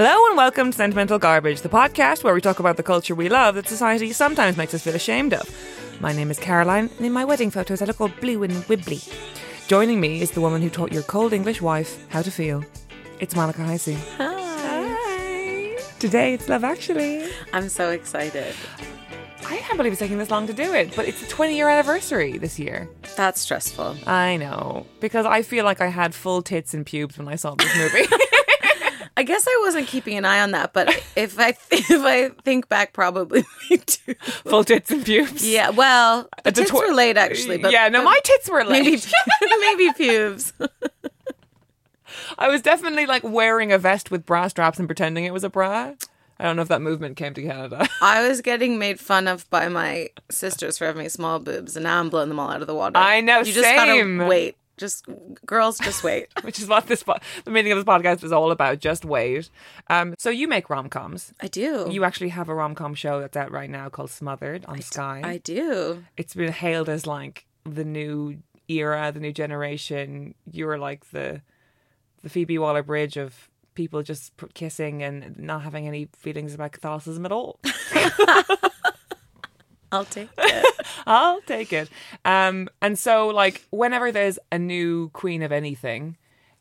Hello and welcome to Sentimental Garbage, the podcast where we talk about the culture we love that society sometimes makes us feel ashamed of. My name is Caroline, and in my wedding photos I look all blue and wibbly. Joining me is the woman who taught your cold English wife how to feel. It's Monica Heisey. Hi. Today it's Love Actually. I'm so excited. I can't believe it's taking this long to do it, but it's the 20 year anniversary this year. That's stressful. I know, because I feel like I had full tits and pubes when I saw this movie. I guess I wasn't keeping an eye on that, but if I th- if I think back, probably too. full tits and pubes. Yeah, well, the tits tw- were late actually, but yeah, no, my tits were late. maybe maybe pubes. I was definitely like wearing a vest with bra straps and pretending it was a bra. I don't know if that movement came to Canada. I was getting made fun of by my sisters for having small boobs, and now I'm blowing them all out of the water. I know, You just gotta wait. Just girls, just wait. Which is what this po- the meaning of this podcast is all about. Just wait. Um, so you make rom coms. I do. You actually have a rom com show that's out right now called Smothered on Sky. I do. it's been hailed as like the new era, the new generation. You're like the the Phoebe Waller Bridge of people just p- kissing and not having any feelings about Catholicism at all. I'll take it. I'll take it. Um, and so, like, whenever there's a new queen of anything,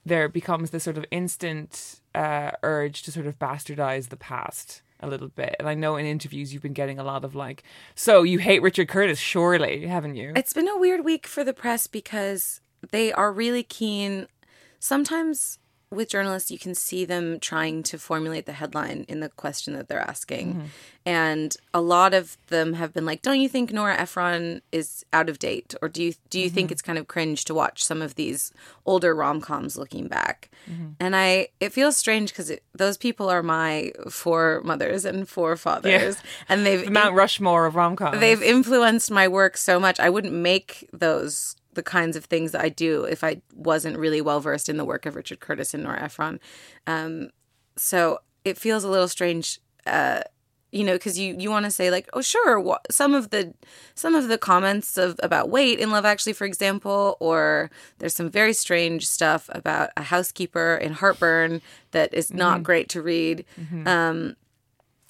there becomes this sort of instant uh, urge to sort of bastardize the past a little bit. And I know in interviews you've been getting a lot of like, so you hate Richard Curtis, surely, haven't you? It's been a weird week for the press because they are really keen. Sometimes with journalists, you can see them trying to formulate the headline in the question that they're asking. Mm-hmm. And a lot of them have been like, "Don't you think Nora Ephron is out of date, or do you do you think mm-hmm. it's kind of cringe to watch some of these older rom coms looking back?" Mm-hmm. And I, it feels strange because those people are my foremothers and forefathers, and they've the Mount Rushmore of rom coms. they've influenced my work so much. I wouldn't make those the kinds of things that I do if I wasn't really well versed in the work of Richard Curtis and Nora Ephron. Um, so it feels a little strange, uh, you know, because you you want to say like, oh sure, wha- some of the some of the comments of about weight in Love Actually, for example, or there's some very strange stuff about a housekeeper in Heartburn that is not great to read. Um,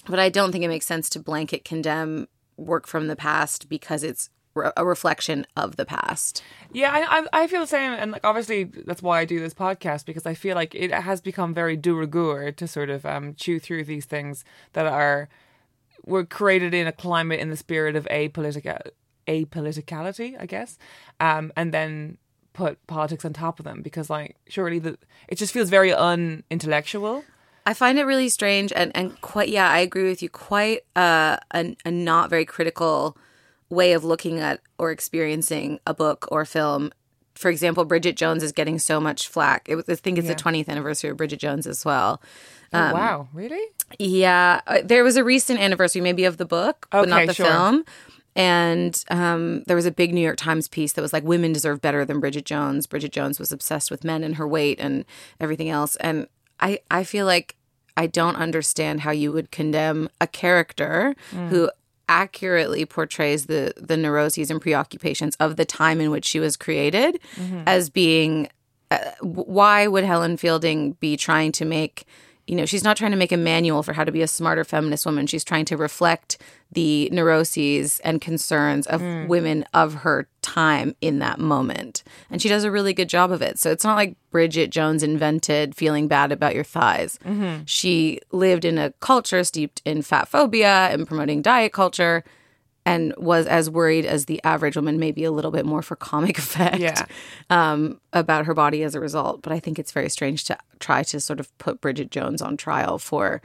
but I don't think it makes sense to blanket condemn work from the past because it's re- a reflection of the past. Yeah, I, I I feel the same, and like obviously that's why I do this podcast because I feel like it has become very de rigueur to sort of um, chew through these things that are were created in a climate in the spirit of apolitical apoliticality, I guess, um, and then put politics on top of them because like surely the it just feels very unintellectual. I find it really strange and, and quite, yeah, I agree with you, quite uh, a, a not very critical way of looking at or experiencing a book or film. For example, Bridget Jones is getting so much flack. It was, I think it's Yeah. the 20th anniversary of Bridget Jones as well. oh, wow, really? Yeah, uh, there was a recent anniversary, maybe of the book, but not the sure. film. And um, there was a big New York Times piece that was like, "Women deserve better than Bridget Jones." Bridget Jones was obsessed with men and her weight and everything else. And I, I feel like I don't understand how you would condemn a character Mm. who accurately portrays the the neuroses and preoccupations of the time in which she was created Mm-hmm. as being uh, why would Helen Fielding be trying to make you know she's not trying to make a manual for how to be a smarter feminist woman. She's trying to reflect the neuroses and concerns of mm. women of her time in that moment. And she does a really good job of it. So it's not like Bridget Jones invented feeling bad about your thighs. Mm-hmm. She lived in a culture steeped in fat phobia and promoting diet culture and was as worried as the average woman, maybe a little bit more for comic effect, Yeah. um, about her body as a result. But I think it's very strange to try to sort of put Bridget Jones on trial for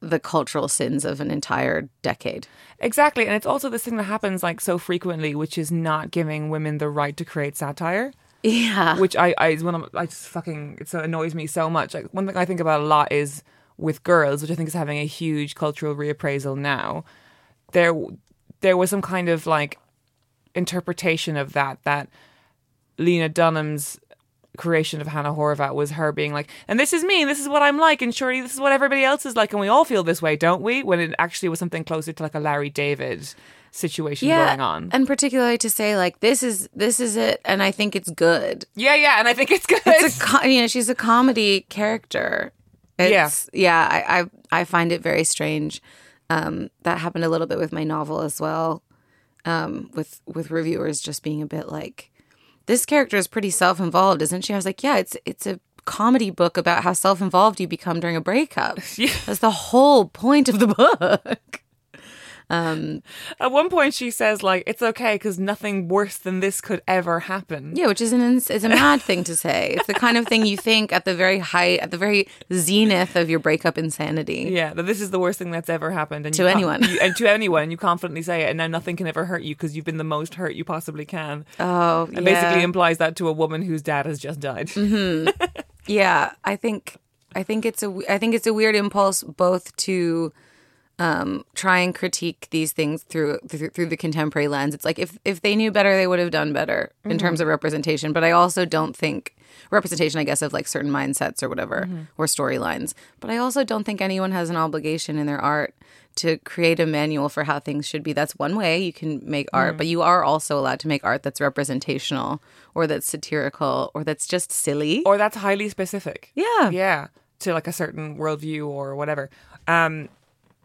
the cultural sins of an entire decade. Exactly. And it's also this thing that happens like so frequently, which is not giving women the right to create satire. Yeah. Which I, I is one of I just fucking it so annoys me so much. Like one thing I think about a lot is with girls, which I think is having a huge cultural reappraisal now. There there was some kind of like interpretation of that that Lena Dunham's creation of Hannah Horvath was her being like, and this is me, and this is what I'm like, and surely this is what everybody else is like, and we all feel this way, don't we? When it actually was something closer to like a Larry David situation going on. And particularly to say like this is this is it and I think it's good. Yeah, yeah, and I think it's good. It's a co- you know, she's a comedy character. It's, yeah. Yeah, I, I I find it very strange. Um, that happened a little bit with my novel as well. Um, with with reviewers just being a bit like, this character is pretty self involved, isn't she? I was like, yeah, it's it's a comedy book about how self involved you become during a breakup. Yeah. That's the whole point of the book. Um, At one point, she says like, "It's okay because nothing worse than this could ever happen." Yeah, which is an ins- is a mad thing to say. It's the kind of thing you think at the very height, at the very zenith of your breakup insanity. Yeah, that this is the worst thing that's ever happened, and To you anyone. you, and to anyone, you confidently say it, and now nothing can ever hurt you because you've been the most hurt you possibly can. Oh, and yeah. basically implies that to a woman whose dad has just died. yeah. I think I think it's a I think it's a weird impulse both to um, try and critique these things through, through through the contemporary lens. It's like if if they knew better, they would have done better in terms of representation. But I also don't think representation, I guess, of like certain mindsets or whatever or storylines. But I also don't think anyone has an obligation in their art to create a manual for how things should be. That's one way you can make art, but you are also allowed to make art that's representational or that's satirical or that's just silly. or that's highly specific. yeah. Yeah, to like a certain worldview or whatever. Um,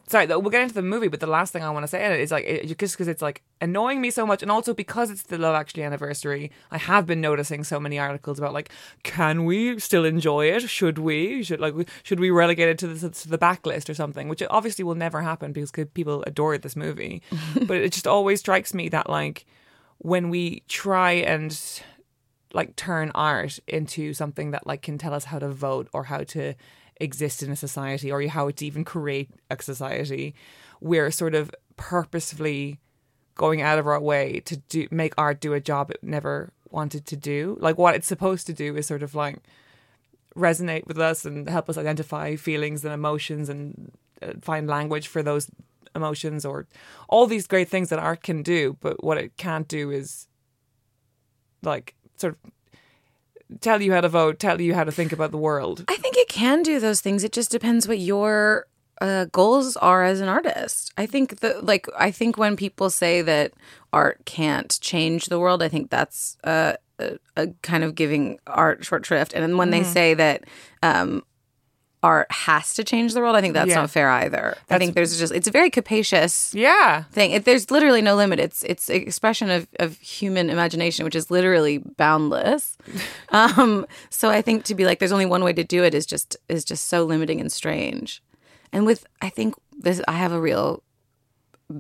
sorry, we'll get into the movie, but the last thing I want to say in it is like, it, just because it's like annoying me so much, and also because it's the Love Actually anniversary, I have been noticing so many articles about like, can we still enjoy it? Should we? Should like, should we relegate it to the to the backlist or something? Which obviously will never happen because people adore this movie, but it just always strikes me that like when we try and like turn art into something that like can tell us how to vote or how to exist in a society or how to even create a society we're sort of purposefully going out of our way to do make art do a job it never wanted to do. Like what it's supposed to do is sort of like resonate with us and help us identify feelings and emotions and uh, find language for those emotions or all these great things that art can do but what it can't do is like sort of tell you how to vote, tell you how to think about the world. I think it can do those things. It just depends what your uh, goals are as an artist. I think that, like, I think when people say that art can't change the world, I think that's uh, a, a kind of giving art short shrift. And then when they say that um, art has to change the world, I think that's Yeah. not fair either. I think there's just it's a very capacious Yeah. thing. It, there's literally no limit. It's it's expression of, of human imagination, which is literally boundless. um, so I think to be like, there's only one way to do it is just is just so limiting and strange. And with I think this, I have a real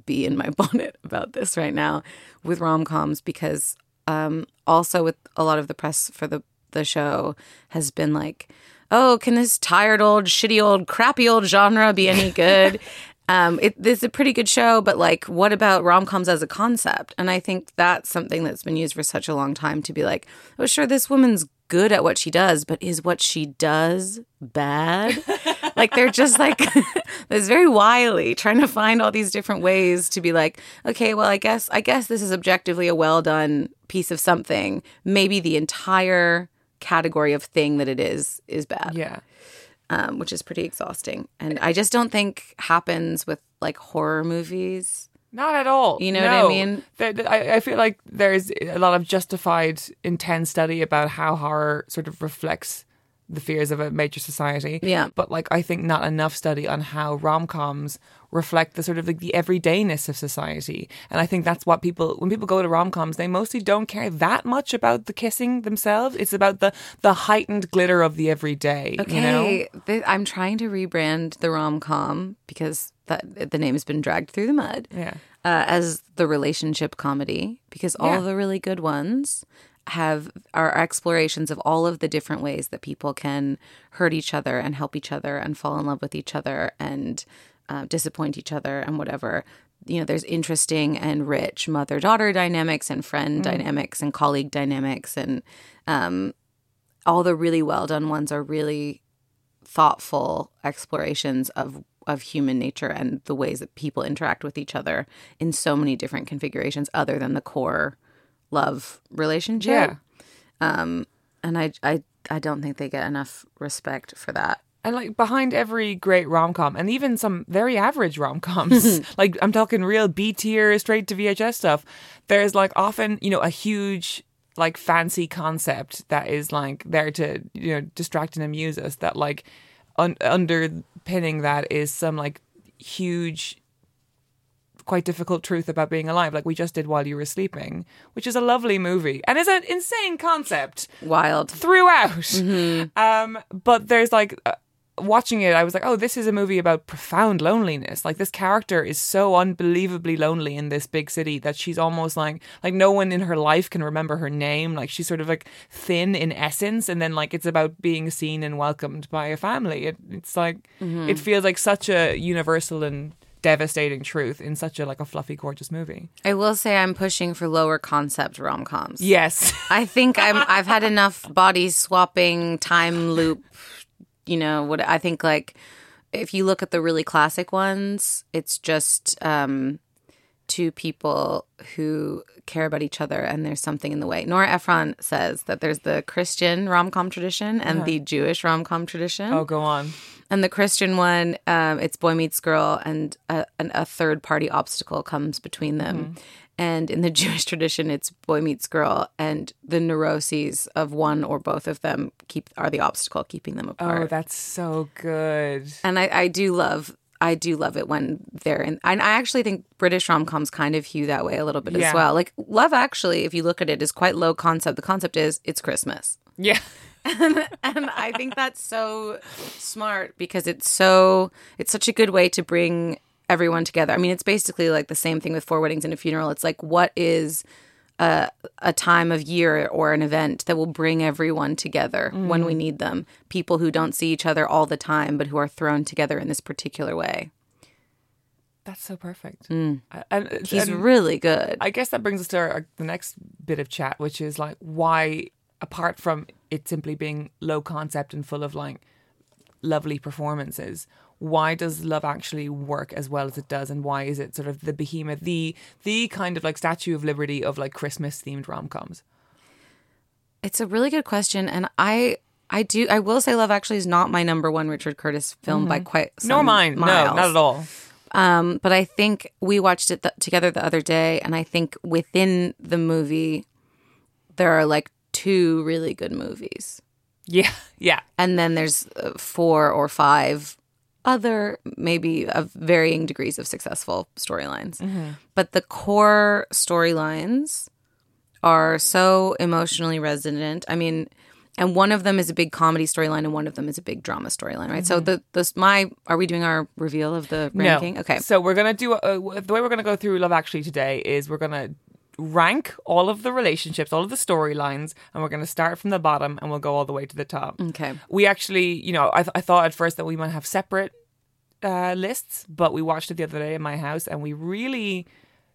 bee in my bonnet about this right now with rom coms because um, also with a lot of the press for the the show has been like, oh, can this tired old, shitty old, crappy old genre be any good? um, it, this is a pretty good show, but like, what about rom coms as a concept? And I think that's something that's been used for such a long time to be like, oh, sure, this woman's good at what she does, but is what she does bad? like they're just like it's very wily trying to find all these different ways to be like okay well i guess i guess this is objectively a well done piece of something maybe the entire category of thing that it is is bad Yeah. um, which is pretty exhausting and i just don't think happens with like horror movies Not at all. You know what I mean? I, I feel like there's a lot of justified, intense study about how horror sort of reflects the fears of a major society. Yeah. But like, I think not enough study on how rom coms reflect the sort of like the everydayness of society. And I think that's what people, when people go to rom coms, they mostly don't care that much about the kissing themselves. It's about the the heightened glitter of the everyday. okay You know? i'm trying to rebrand the rom-com because that the name's been dragged through the mud Yeah. uh, as the relationship comedy because all Yeah. the really good ones have our explorations of all of the different ways that people can hurt each other and help each other and fall in love with each other and uh, disappoint each other and whatever. You know there's interesting and rich mother daughter dynamics and friend dynamics and colleague dynamics and um, all the really well done ones are really thoughtful explorations of of human nature and the ways that people interact with each other in so many different configurations other than the core love relationship. Yeah. Um, and I, I, I don't think they get enough respect for that. And like behind every great rom com, and even some very average rom coms, like I'm talking real B tier, straight to VHS stuff, there's like often, you know, a huge, like fancy concept that is like there to, you know, distract and amuse us. That like un- underpinning that is some like huge, quite difficult truth about being alive. Like we just did while you were sleeping, which is a lovely movie and is an insane concept Wild. throughout. Um, but there's like uh, watching it, I was like, oh, this is a movie about profound loneliness. Like this character is so unbelievably lonely in this big city that she's almost like like no one in her life can remember her name. Like she's sort of like thin in essence, and then like it's about being seen and welcomed by a family. It, it's like it feels like such a universal and devastating truth in such a like a fluffy gorgeous movie I will say I'm pushing for lower concept rom coms. yes I think I'm I've had enough body swapping time loop, you know, what I think like if you look at the really classic ones, it's just um two people who care about each other and there's something in the way. Nora Ephron says that there's the Christian rom-com tradition and the Jewish rom-com tradition. oh go on And the Christian one, um, it's boy meets girl, and a, an, a third party obstacle comes between them. And in the Jewish tradition, it's boy meets girl, and the neuroses of one or both of them keep are the obstacle keeping them apart. oh that's so good and I, I do love. I do love it when they're in. And I actually think British rom coms kind of hew that way a little bit Yeah. as well. Like Love Actually, if you look at it, is quite low concept. The concept is it's Christmas. yeah and I think that's so smart because it's so it's such a good way to bring everyone together. I mean, it's basically like the same thing with four weddings and a funeral. It's like what is a a time of year or an event that will bring everyone together when we mm. need them. People who don't see each other all the time, but who are thrown together in this particular way. That's so perfect. Mm. And, He's and really good. I guess that brings us to our, the next bit of chat, which is like why, apart from it simply being low concept and full of like lovely performances, why does Love Actually work as well as it does, and why is it sort of the behemoth, the the kind of like Statue of Liberty of like Christmas themed rom coms? It's a really good question, and I I do I will say Love Actually is not my number one Richard Curtis film by quite some Nor mine. miles. No, not at all. Um, but I think we watched it th- together the other day, and I think within the movie there are like two really good movies, Yeah, yeah. and then there's uh, four or five other maybe of varying degrees of successful storylines. But the core storylines are so emotionally resonant. I mean, and one of them is a big comedy storyline, and one of them is a big drama storyline, right? So the this my are we doing our reveal of the ranking? No. Okay, So we're gonna do uh, the way we're gonna go through Love Actually today is we're gonna rank all of the relationships, all of the storylines, and we're gonna start from the bottom and we'll go all the way to the top. okay, We actually, you know, I, th- I thought at first that we might have separate uh, lists, but we watched it the other day in my house and we really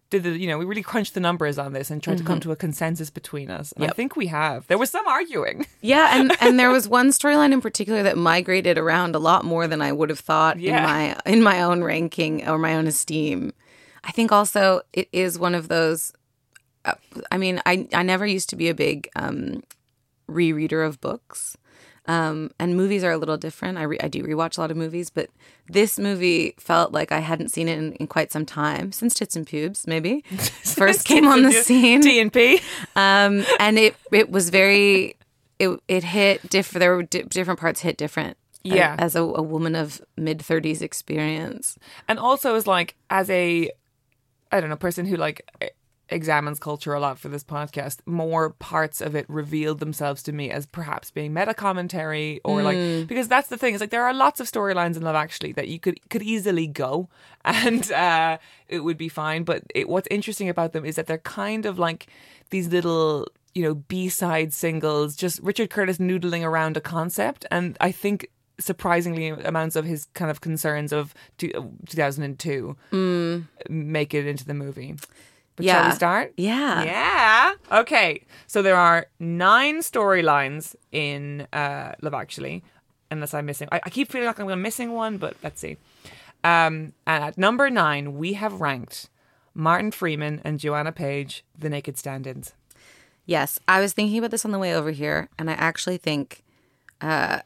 did the, you know, we really crunched the numbers on this and tried to come to a consensus between us. And I think we have. There was some arguing. yeah, and and there was one storyline in particular that migrated around a lot more than I would have thought Yeah. in my in my own ranking or my own esteem. I think also it is one of those. I mean, I I never used to be a big um, rereader of books. Um, and movies are a little different. I, re- I do rewatch a lot of movies, but this movie felt like I hadn't seen it in, in quite some time since Tits and Pubes, maybe first came on the scene. TNP. Um, and it it was very it it hit different. There were di- different parts hit different. Yeah. as a, a woman of mid thirties experience. and also as like as a i don't know person who like examines culture a lot for this podcast more parts of it revealed themselves to me as perhaps being meta commentary or like hmm. because that's the thing is like there are lots of storylines in love actually that you could could easily go and uh it would be fine but it, what's interesting about them is that they're kind of like these little you know, B side singles, just Richard Curtis noodling around a concept. And I think surprisingly amounts of his kind of concerns of two, uh, 2002 hmm. make it into the movie. But shall Yeah. we start? Yeah. Yeah. Okay. So there are nine storylines in uh, Love Actually, unless I'm missing. I, I keep feeling like I'm missing one, but let's see. Um, and at number nine, we have ranked Martin Freeman and Joanna Page, The Naked Stand-ins. Yes, I was thinking about this on the way over here, and I actually think uh,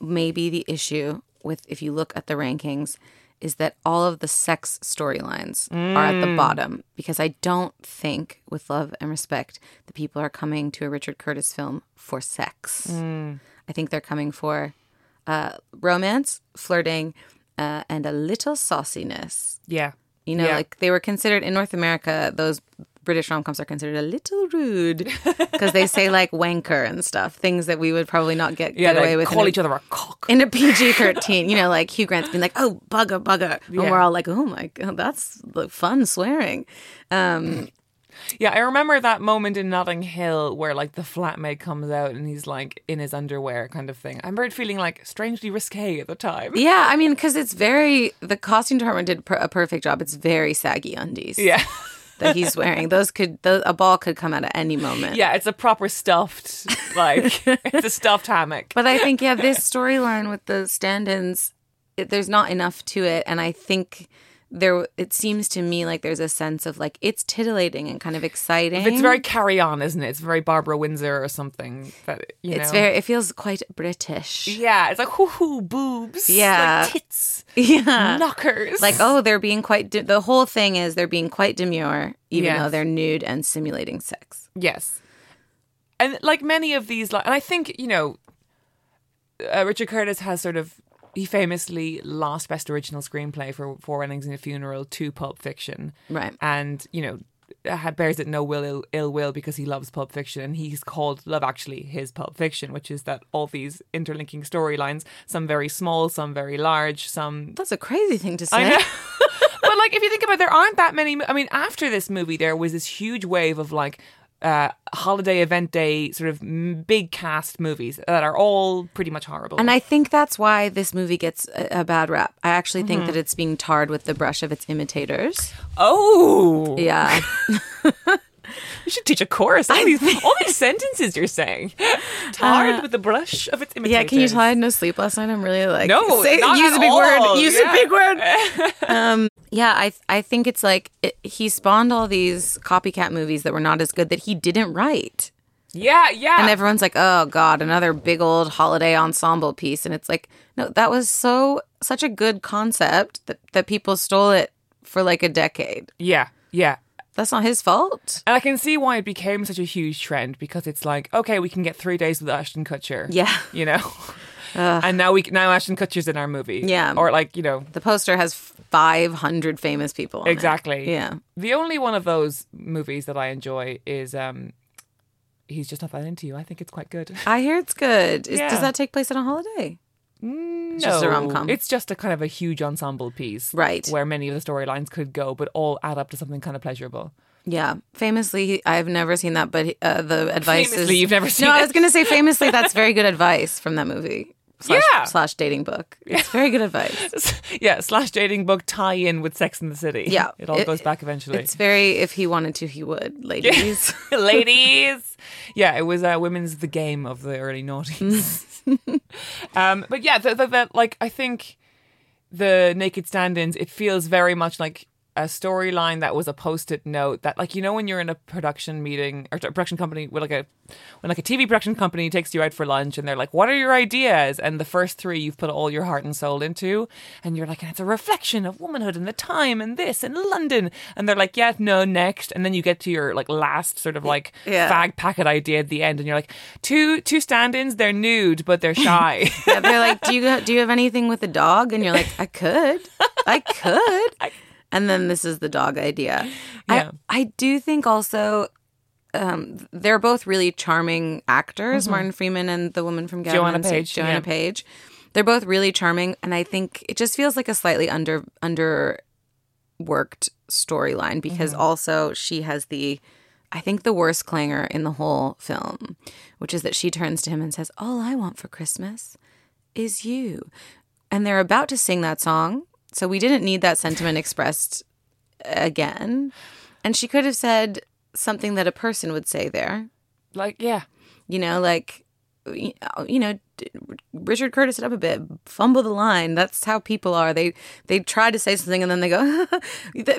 maybe the issue with if you look at the rankings is that all of the sex storylines are at the bottom because I don't think, with love and respect, the people are coming to a Richard Curtis film for sex. I think they're coming for uh, romance, flirting, uh, and a little sauciness. Yeah. You know, Yeah. like they were considered in North America, those British rom coms are considered a little rude because they say like wanker and stuff, things that we would probably not get, Yeah, get away with. call in a, each other a cock. in a PG 13. You know, like Hugh Grant's being like, oh, bugger, bugger. And Yeah. we're all like, oh my God, that's fun swearing. Um, Yeah, I remember that moment in Notting Hill where like the flatmate comes out and he's like in his underwear kind of thing. I remember it feeling like strangely risque at the time. yeah, I mean, because it's very, the costume department did per- a perfect job. It's very saggy undies Yeah. that he's wearing. Those could, those, a ball could come out at any moment. Yeah, it's a proper stuffed, like, it's a stuffed hammock. But I think, yeah, this storyline with the stand ins, there's not enough to it. And I think there, it seems to me like there's a sense of like it's titillating and kind of exciting. It's very carry on, isn't it? It's very Barbara Windsor or something. That you It's know. very, it feels quite British. yeah, it's like hoo hoo boobs, Yeah. like tits, Yeah. knockers, Like, oh, they're being quite, de- the whole thing is they're being quite demure, even Yes. though they're nude and simulating sex. Yes. And like many of these, li- and I think, you know, uh, Richard Curtis has sort of, he famously lost Best Original Screenplay for Four Weddings and a Funeral to Pulp Fiction. Right. And, you know, ha- bears it no will ill, ill will because he loves Pulp Fiction and he's called Love Actually his Pulp Fiction, which is that all these interlinking storylines, some very small, some very large, some That's a crazy thing to say. But like, if you think about, it, there aren't that many. I mean, after this movie, there was this huge wave of like uh, holiday event day sort of big cast movies that are all pretty much horrible. And I think that's why this movie gets a, a bad rap. I actually think Mm-hmm. that it's being tarred with the brush of its imitators. oh, Yeah. you should teach a chorus. All these, all these sentences you're saying, tarred with the brush of its imitators. Uh, Yeah, can you tell I had no sleep last night? I'm really like No, say, use a big all. word. Use Yeah. a big word. um, yeah, I I think it's like it, he spawned all these copycat movies that were not as good that he didn't write, Yeah, yeah. and everyone's like, oh god, another big old holiday ensemble piece, and it's like, no, that was so such a good concept that that people stole it for like a decade. yeah, yeah. That's not his fault. And I can see why it became such a huge trend because it's like, okay, we can get three days with Ashton Kutcher. Yeah. You know? and now we now Ashton Kutcher's in our movie. Yeah. Or like, you know, The poster has 500 famous people. on it. exactly. Yeah. The only one of those movies that I enjoy is um He's just not that into you. I think it's quite good. I hear it's good. Is, Yeah. Does that take place on a holiday? No, just a rom-com. It's just a kind of a huge ensemble piece, Right. Where many of the storylines could go, but all add up to something kind of pleasurable. Yeah, famously, I've never seen that, but uh, the advice Famously, is you've never seen No, I was going to say famously. That's very good advice from that movie. Slash, Yeah. slash dating book. It's very good advice. yeah, slash dating book tie in with Sex in the City. Yeah, it all it- goes back eventually. It's very if he wanted to, he would. Ladies, ladies. Yeah, it was uh, women's the game of the early noughties. Um, but yeah, the, the, the, like I think the naked stand-ins, it feels very much like a storyline that was a post-it note that like you know when you're in a production meeting or a production company with like a when like a TV production company takes you out for lunch and they're like what are your ideas and the first three you've put all your heart and soul into and you're like and it's a reflection of womanhood and the time and this and London and they're like yeah no next and then you get to your like last sort of like Yeah. fag packet idea at the end and you're like two two stand-ins they're nude but they're shy yeah, they're like, "Do you do you have anything with a dog?" And you're like, "I could, I could." And then this is the dog idea. Yeah. I I do think also. Um, they're both really charming actors, Martin Freeman and the woman from Gavin Mm-hmm. Joanna Page, Joanna yeah. Page. They're both really charming, and I think it just feels like a slightly under under worked storyline because Mm-hmm. also she has the I think the worst clanger in the whole film, which is that she turns to him and says, "All I want for Christmas is you." And they're about to sing that song, so we didn't need that sentiment expressed again. And she could have said something that a person would say there. Like, yeah. You know, like you know, Richard Curtis it up a bit, fumble the line. That's how people are. They they try to say something and then they go,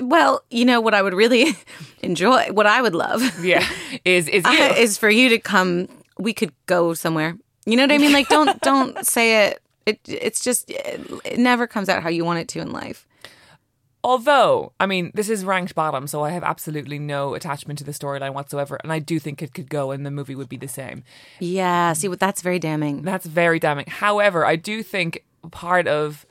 well, you know what I would really enjoy, what I would love, Yeah. Is is. I- is for you to come. We could go somewhere. You know what I mean? Like don't don't say it. It it's just it, never comes out how you want it to in life. Although, I mean, this is ranked bottom, so I have absolutely no attachment to the storyline whatsoever, and I do think it could go and the movie would be the same. Yeah. See what that's very damning. That's very damning. However, I do think part of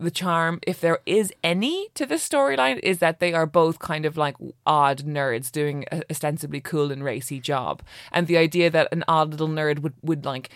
the charm, if there is any to this storyline, is that they are both kind of like odd nerds doing a ostensibly cool and racy job. And the idea that an odd little nerd would, would like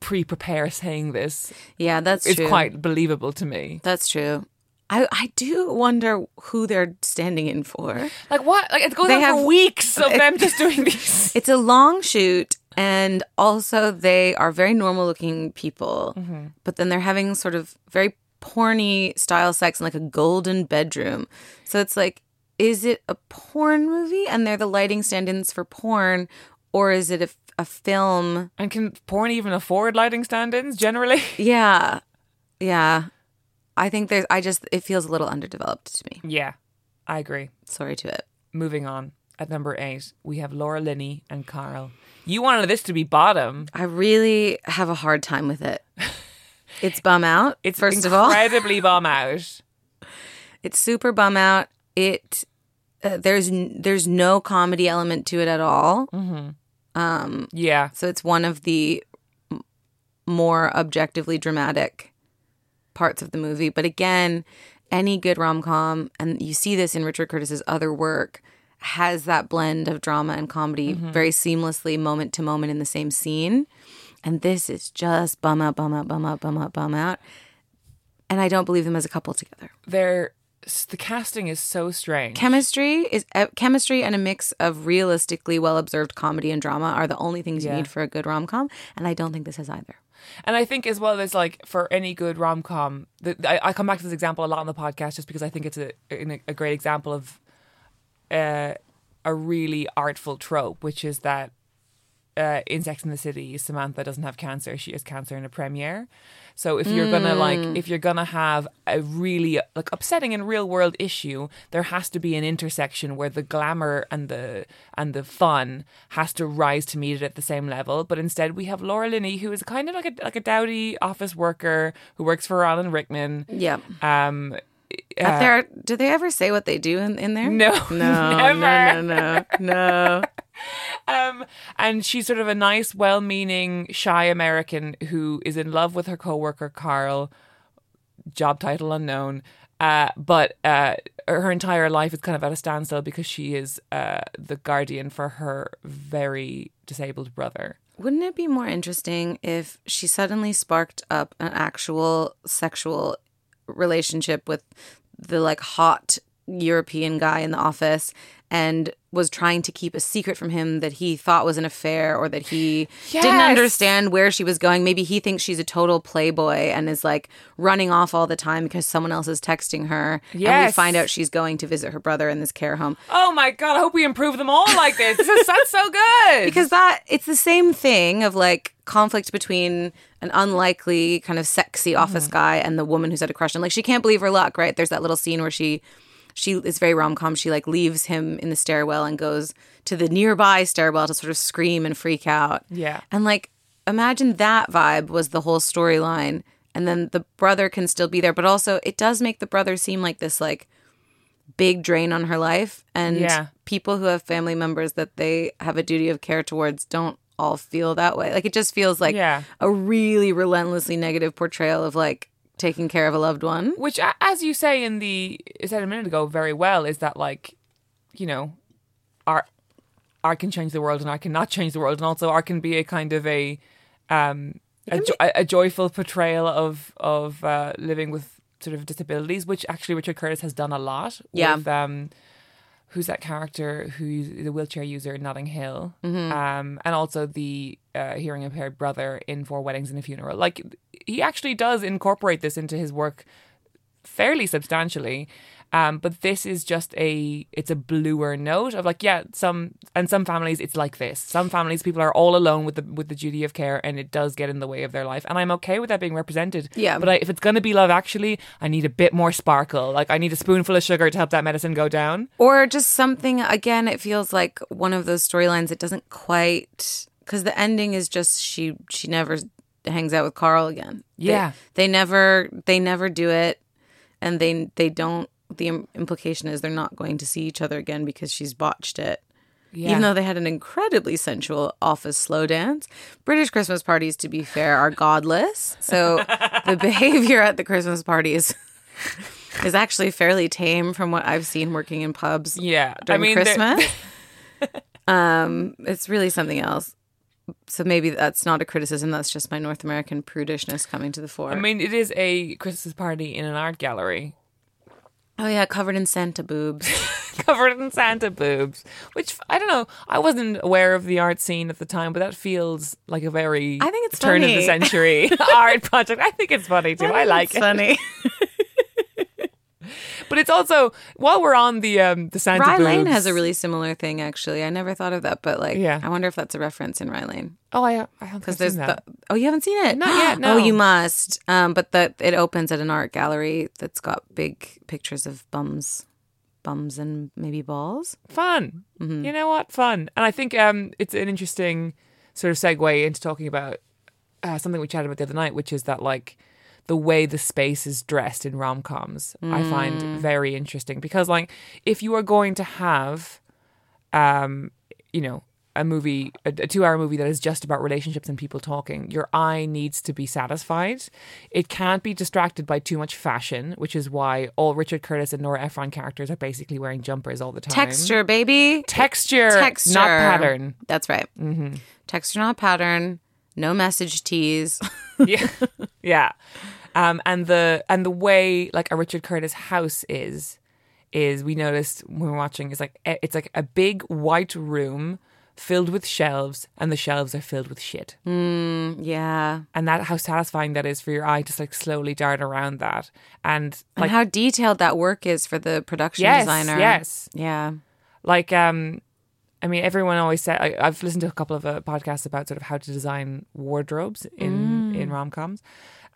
pre prepare saying this Yeah, that's it's quite believable to me. That's true. I I do wonder who they're standing in for. Like what? Like it goes They on have- for weeks of them just doing these. It's a long shoot, and also they are very normal looking people, mm-hmm. but then they're having sort of very porny style sex in like a golden bedroom. So it's like, is it a porn movie and they're the lighting stand ins for porn, or is it a, a film? And can porn even afford lighting stand-ins generally? Yeah. Yeah. I think there's, I just, it feels a little underdeveloped to me. Yeah, I agree. Sorry to it. Moving on. At number eight, we have Laura Linney and Carl. You wanted this to be bottom. I really have a hard time with it. It's bum out. It's first of all, incredibly bum out. it's super bum out. It uh, there's n- there's no comedy element to it at all. Um, yeah, So it's one of the m- more objectively dramatic parts of the movie. But again, any good rom com, and you see this in Richard Curtis's other work, has that blend of drama and comedy mm-hmm. very seamlessly, moment to moment in the same scene. And this is just bum out, bum out, bum out, bum out, bum out. And I don't believe them as a couple together. they're the casting is so strange. Chemistry is uh, chemistry and a mix of realistically well observed comedy and drama are the only things Yeah. you need for a good rom com, and I don't think this has either. And I think as well as like for any good rom com, I, I come back to this example a lot on the podcast just because I think it's a a, a great example of uh, a really artful trope, which is that uh, in Sex in the City, Samantha doesn't have cancer; she has cancer in a premiere. So if you're gonna like, if you're gonna have a really like upsetting and real world issue, there has to be an intersection where the glamour and the and the fun has to rise to meet it at the same level. But instead, we have Laura Linney, who is kind of like a like a dowdy office worker who works for Alan Rickman. Yeah. Um, At their, do they ever say what they do in, in there? no, No, never. no, no, no, no. Um, and she's sort of a nice, well-meaning, shy American who is in love with her coworker Carl. Job title unknown. Uh, but uh, her entire life is kind of at a standstill because she is uh, the guardian for her very disabled brother. Wouldn't it be more interesting if she suddenly sparked up an actual sexual relationship with the like hot European guy in the office and was trying to keep a secret from him that he thought was an affair or that he didn't understand where she was going. Maybe he thinks she's a total playboy and is like running off all the time because someone else is texting her. And we find out she's going to visit her brother in this care home. Oh my god! I hope we improve them all like this. This is that's so good. because that it's the same thing of like conflict between an unlikely kind of sexy office mm-hmm. guy and the woman who's had a crush on like she can't believe her luck right there's that little scene where she she is very rom-com she like leaves him in the stairwell and goes to the nearby stairwell to sort of scream and freak out Yeah. and like imagine that vibe was the whole storyline and then the brother can still be there but also it does make the brother seem like this like big drain on her life and Yeah. people who have family members that they have a duty of care towards don't all feel that way like it just feels like Yeah. a really relentlessly negative portrayal of like taking care of a loved one. Which as you say in the said a minute ago very well is that like you know art art can change the world and art cannot change the world. And also art can be a kind of a um a, a, a joyful portrayal of of uh, living with sort of disabilities which actually Richard Curtis has done a lot Yeah. with um who's that character who's the wheelchair user in Notting Hill, Mm-hmm. um, and also the uh, hearing impaired brother in Four Weddings and a Funeral. Like he actually does incorporate this into his work fairly substantially. Um, but this is just a it's a bluer note of like yeah some and some families it's like this some families people are all alone with the with the duty of care and it does get in the way of their life and I'm okay with that being represented Yeah. but I, if it's gonna be love actually I need a bit more sparkle like I need a spoonful of sugar to help that medicine go down Or just something, again, it feels like one of those storylines that doesn't quite. Because the ending is just she she never hangs out with Carl again. They- Yeah. They, never they never do it. And they they don't. The im- implication is they're not going to see each other again because she's botched it. yeah Even though they had an incredibly sensual office slow dance. British Christmas parties, to be fair, are godless. So the behavior at the Christmas party is is actually fairly tame from what I've seen working in pubs yeah I during mean Christmas. um, it's really something else. So maybe that's not a criticism. That's just my North American prudishness coming to the fore. I mean it is a Christmas party in an art gallery oh yeah, covered in Santa boobs. covered in Santa boobs, which I don't know. I wasn't aware of the art scene at the time, but that feels like a very I think it's turn of the century art project. I think it's funny too. I, like It's it, funny. but it's also while we're on the um the Santa Rye. Lane has a really similar thing. Actually, I never thought of that, but like, Yeah. I wonder if that's a reference in Rye Lane oh I I have because there's the. Oh, you haven't seen it? Not yet, no. Oh, you must. Um, but the it opens at an art gallery that's got big pictures of bums, bums and maybe balls. fun. Mm-hmm. You know what? Fun. And I think um, it's an interesting sort of segue into talking about uh, something we chatted about the other night, which is that like the way the space is dressed in rom coms, I Mm. find very interesting because like if you are going to have, um, you know. A movie, a, a two hour movie that is just about relationships and people talking, your eye needs to be satisfied. It can't be distracted by too much fashion, which is why all Richard Curtis and Nora Ephron characters are basically wearing jumpers all the time Texture, baby. texture, Texture, not pattern. That's right. Mm-hmm. Texture, not pattern. No message tees. yeah, yeah. Um, and the and the way like a Richard Curtis house is is we noticed when we we're watching is like eh, it's like a big white room filled with shelves, and the shelves are filled with shit. yeah. And that how satisfying that is for your eye to like slowly dart around that. And And how detailed that work is for the production yes, designer. yes, Yeah. like um i mean everyone always said I, i've listened to a couple of uh, podcasts about sort of how to design wardrobes in in rom-coms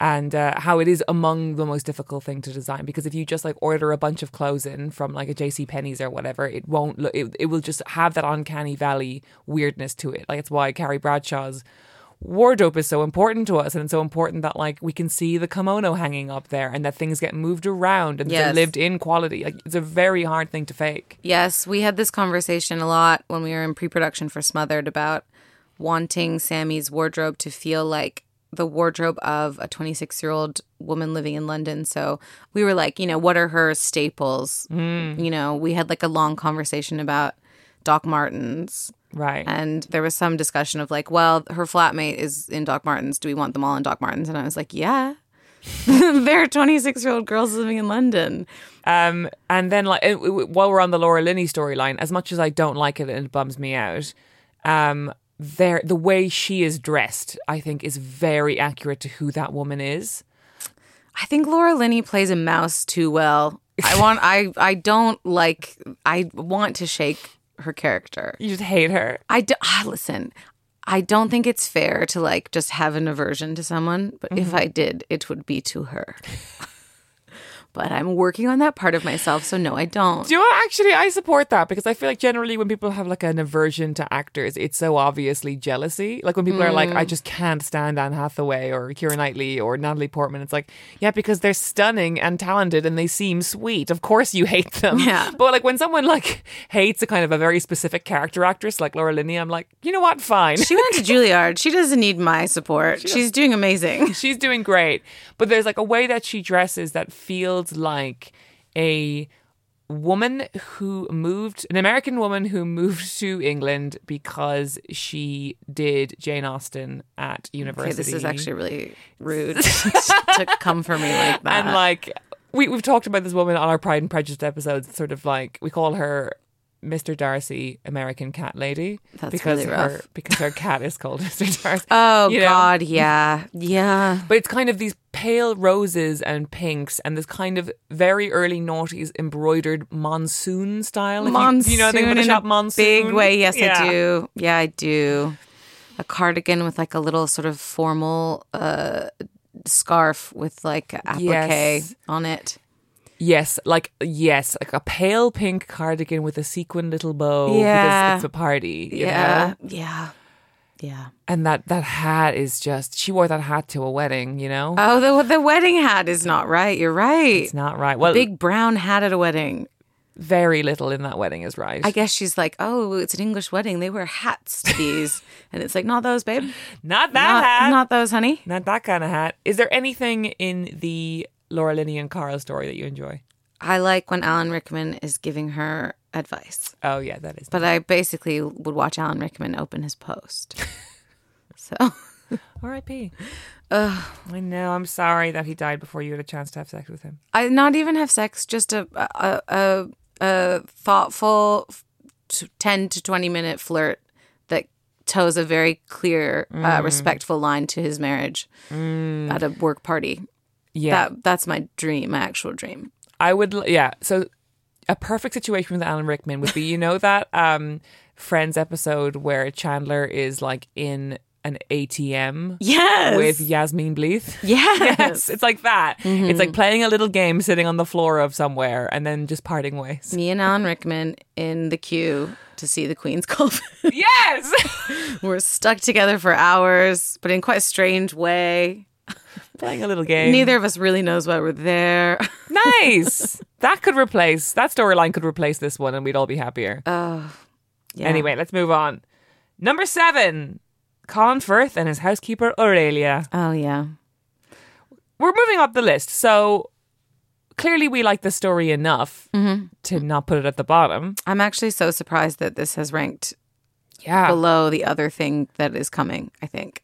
and uh, how it is among the most difficult thing to design because if you just like order a bunch of clothes in from like a jc penney's or whatever it won't look it, it will just have that uncanny valley weirdness to it. Like it's why carrie bradshaw's wardrobe is so important to us and it's so important that like we can see the kimono hanging up there and that things get moved around and Yes. they're lived in quality. Like it's a very hard thing to fake. Yes, we had this conversation a lot when we were in pre-production for Smothered about wanting Sammy's wardrobe to feel like the wardrobe of a 26-year-old woman living in London. So we were like, you know, what are her staples? You know, we had like a long conversation about Doc Martens. right And there was some discussion of like, well, her flatmate is in Doc Martens. Do we want them all in Doc Martens? And I was like, yeah. They're 26 year old girls living in London. Um, and then like while we're on the Laura Linney storyline, as much as I don't like it and it bums me out, um, the way she is dressed, I think, is very accurate to who that woman is. I think Laura Linney plays a mouse too well. I want I I don't like I want to shake her character. You just hate her. I do, ah, listen. I don't think it's fair to like just have an aversion to someone, but if I did, it would be to her. but I'm working on that part of myself, so no, I don't. Do you know what? Actually, I support that because I feel like generally when people have like an aversion to actors, it's so obviously jealousy. Like when people are like, Mm. I just can't stand Anne Hathaway or Keira Knightley or Natalie Portman. It's like, yeah, because they're stunning and talented and they seem sweet. Of course you hate them. Yeah. But like when someone like hates a kind of a very specific character actress like Laura Linney, I'm like, you know what? Fine. She went to Juilliard. She doesn't need my support. She's doing amazing. She's doing great. But there's like a way that she dresses that feels like a woman who moved, an American woman who moved to England because she did Jane Austen at Okay, university. this is actually really rude to come for me like that. and like we we've talked about this woman on our Pride and Prejudice episodes. Sort of like we call her Mr. Darcy, American cat lady. That's because really her rough. because her cat is called Mr. Darcy. Oh you know? God, yeah, yeah. But it's kind of these pale roses and pinks and this kind of very early noughties embroidered monsoon style. Monsoon, you, you know anything about the in shop a monsoon? big way. Yes, Yeah. I do. Yeah, I do. A cardigan with like a little sort of formal uh, scarf with like applique Yes. on it. Yes, like yes, like a pale pink cardigan with a sequin little bow Yeah. because it's a party. you Yeah, know? yeah, yeah. And that that hat is just she wore that hat to a wedding, you know? Oh, the the wedding hat is not right. You're right. it's not right. Well, Big brown hat at a wedding. very little in that wedding is right. I guess she's like, oh, it's an English wedding. They wear hats to these, and it's like, not those, babe. not that Not, hat. not those, honey. Not that kind of hat. Is there anything in the Laura Linney and Karl story that you enjoy? I like when Alan Rickman is giving her advice, Oh yeah, that is. but I basically would watch Alan Rickman open his post. so R.I.P. I know. I'm sorry that he died before you had a chance to have sex with him. I not even have sex, just a a a, a thoughtful t- ten to twenty minute flirt that toes a very clear, uh, respectful line to his marriage at a work party. Yeah, That that's my dream, my actual dream. I would. Yeah. So a perfect situation with Alan Rickman would be, you know, that um, Friends episode where Chandler is like in an ATM Yes, with Yasmine Bleeth. yes, Yes, it's like that. It's like playing a little game sitting on the floor of somewhere and then just parting ways. Me and Alan Rickman in the queue to see the Queen's Coffin. yes! We're stuck together for hours, but in quite a strange way. playing a little game. Neither of us really knows why we're there. Nice. that could replace, that storyline could replace this one and we'd all be happier. Oh, yeah. Anyway, let's move on. Number seven Colin Firth and his housekeeper Aurelia. Oh yeah. We're moving up the list. So clearly we like the story enough mm-hmm. to not put it at the bottom. I'm actually so surprised that this has ranked Yeah. below the other thing that is coming, I think.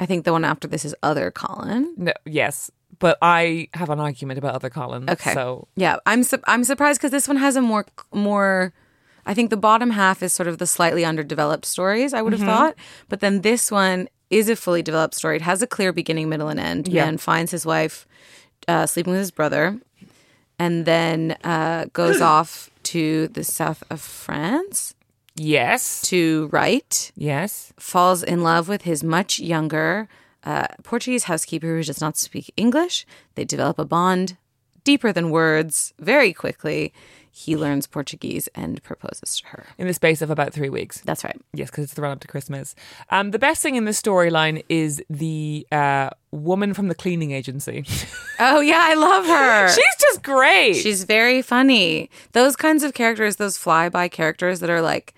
I think the one after this is Other Colin. No, yes. But I have an argument about other Colin. Okay. So Yeah, I'm su- I'm surprised because this one has a more more. I think the bottom half is sort of the slightly underdeveloped stories. I would have thought, but then this one is a fully developed story. It has a clear beginning, middle, and end. Yeah. Man finds his wife uh, sleeping with his brother, and then uh, goes off to the south of France yes. to write. Yes. falls in love with his much younger uh, Portuguese housekeeper who does not speak English. They develop a bond deeper than words very quickly. He learns Portuguese and proposes to her. In the space of about three weeks. That's right. Yes, because it's the run up to Christmas. Um, the best thing in this storyline is the uh, woman from the cleaning agency. Oh, yeah, I love her. She's just great. She's very funny. Those kinds of characters, those flyby characters that are like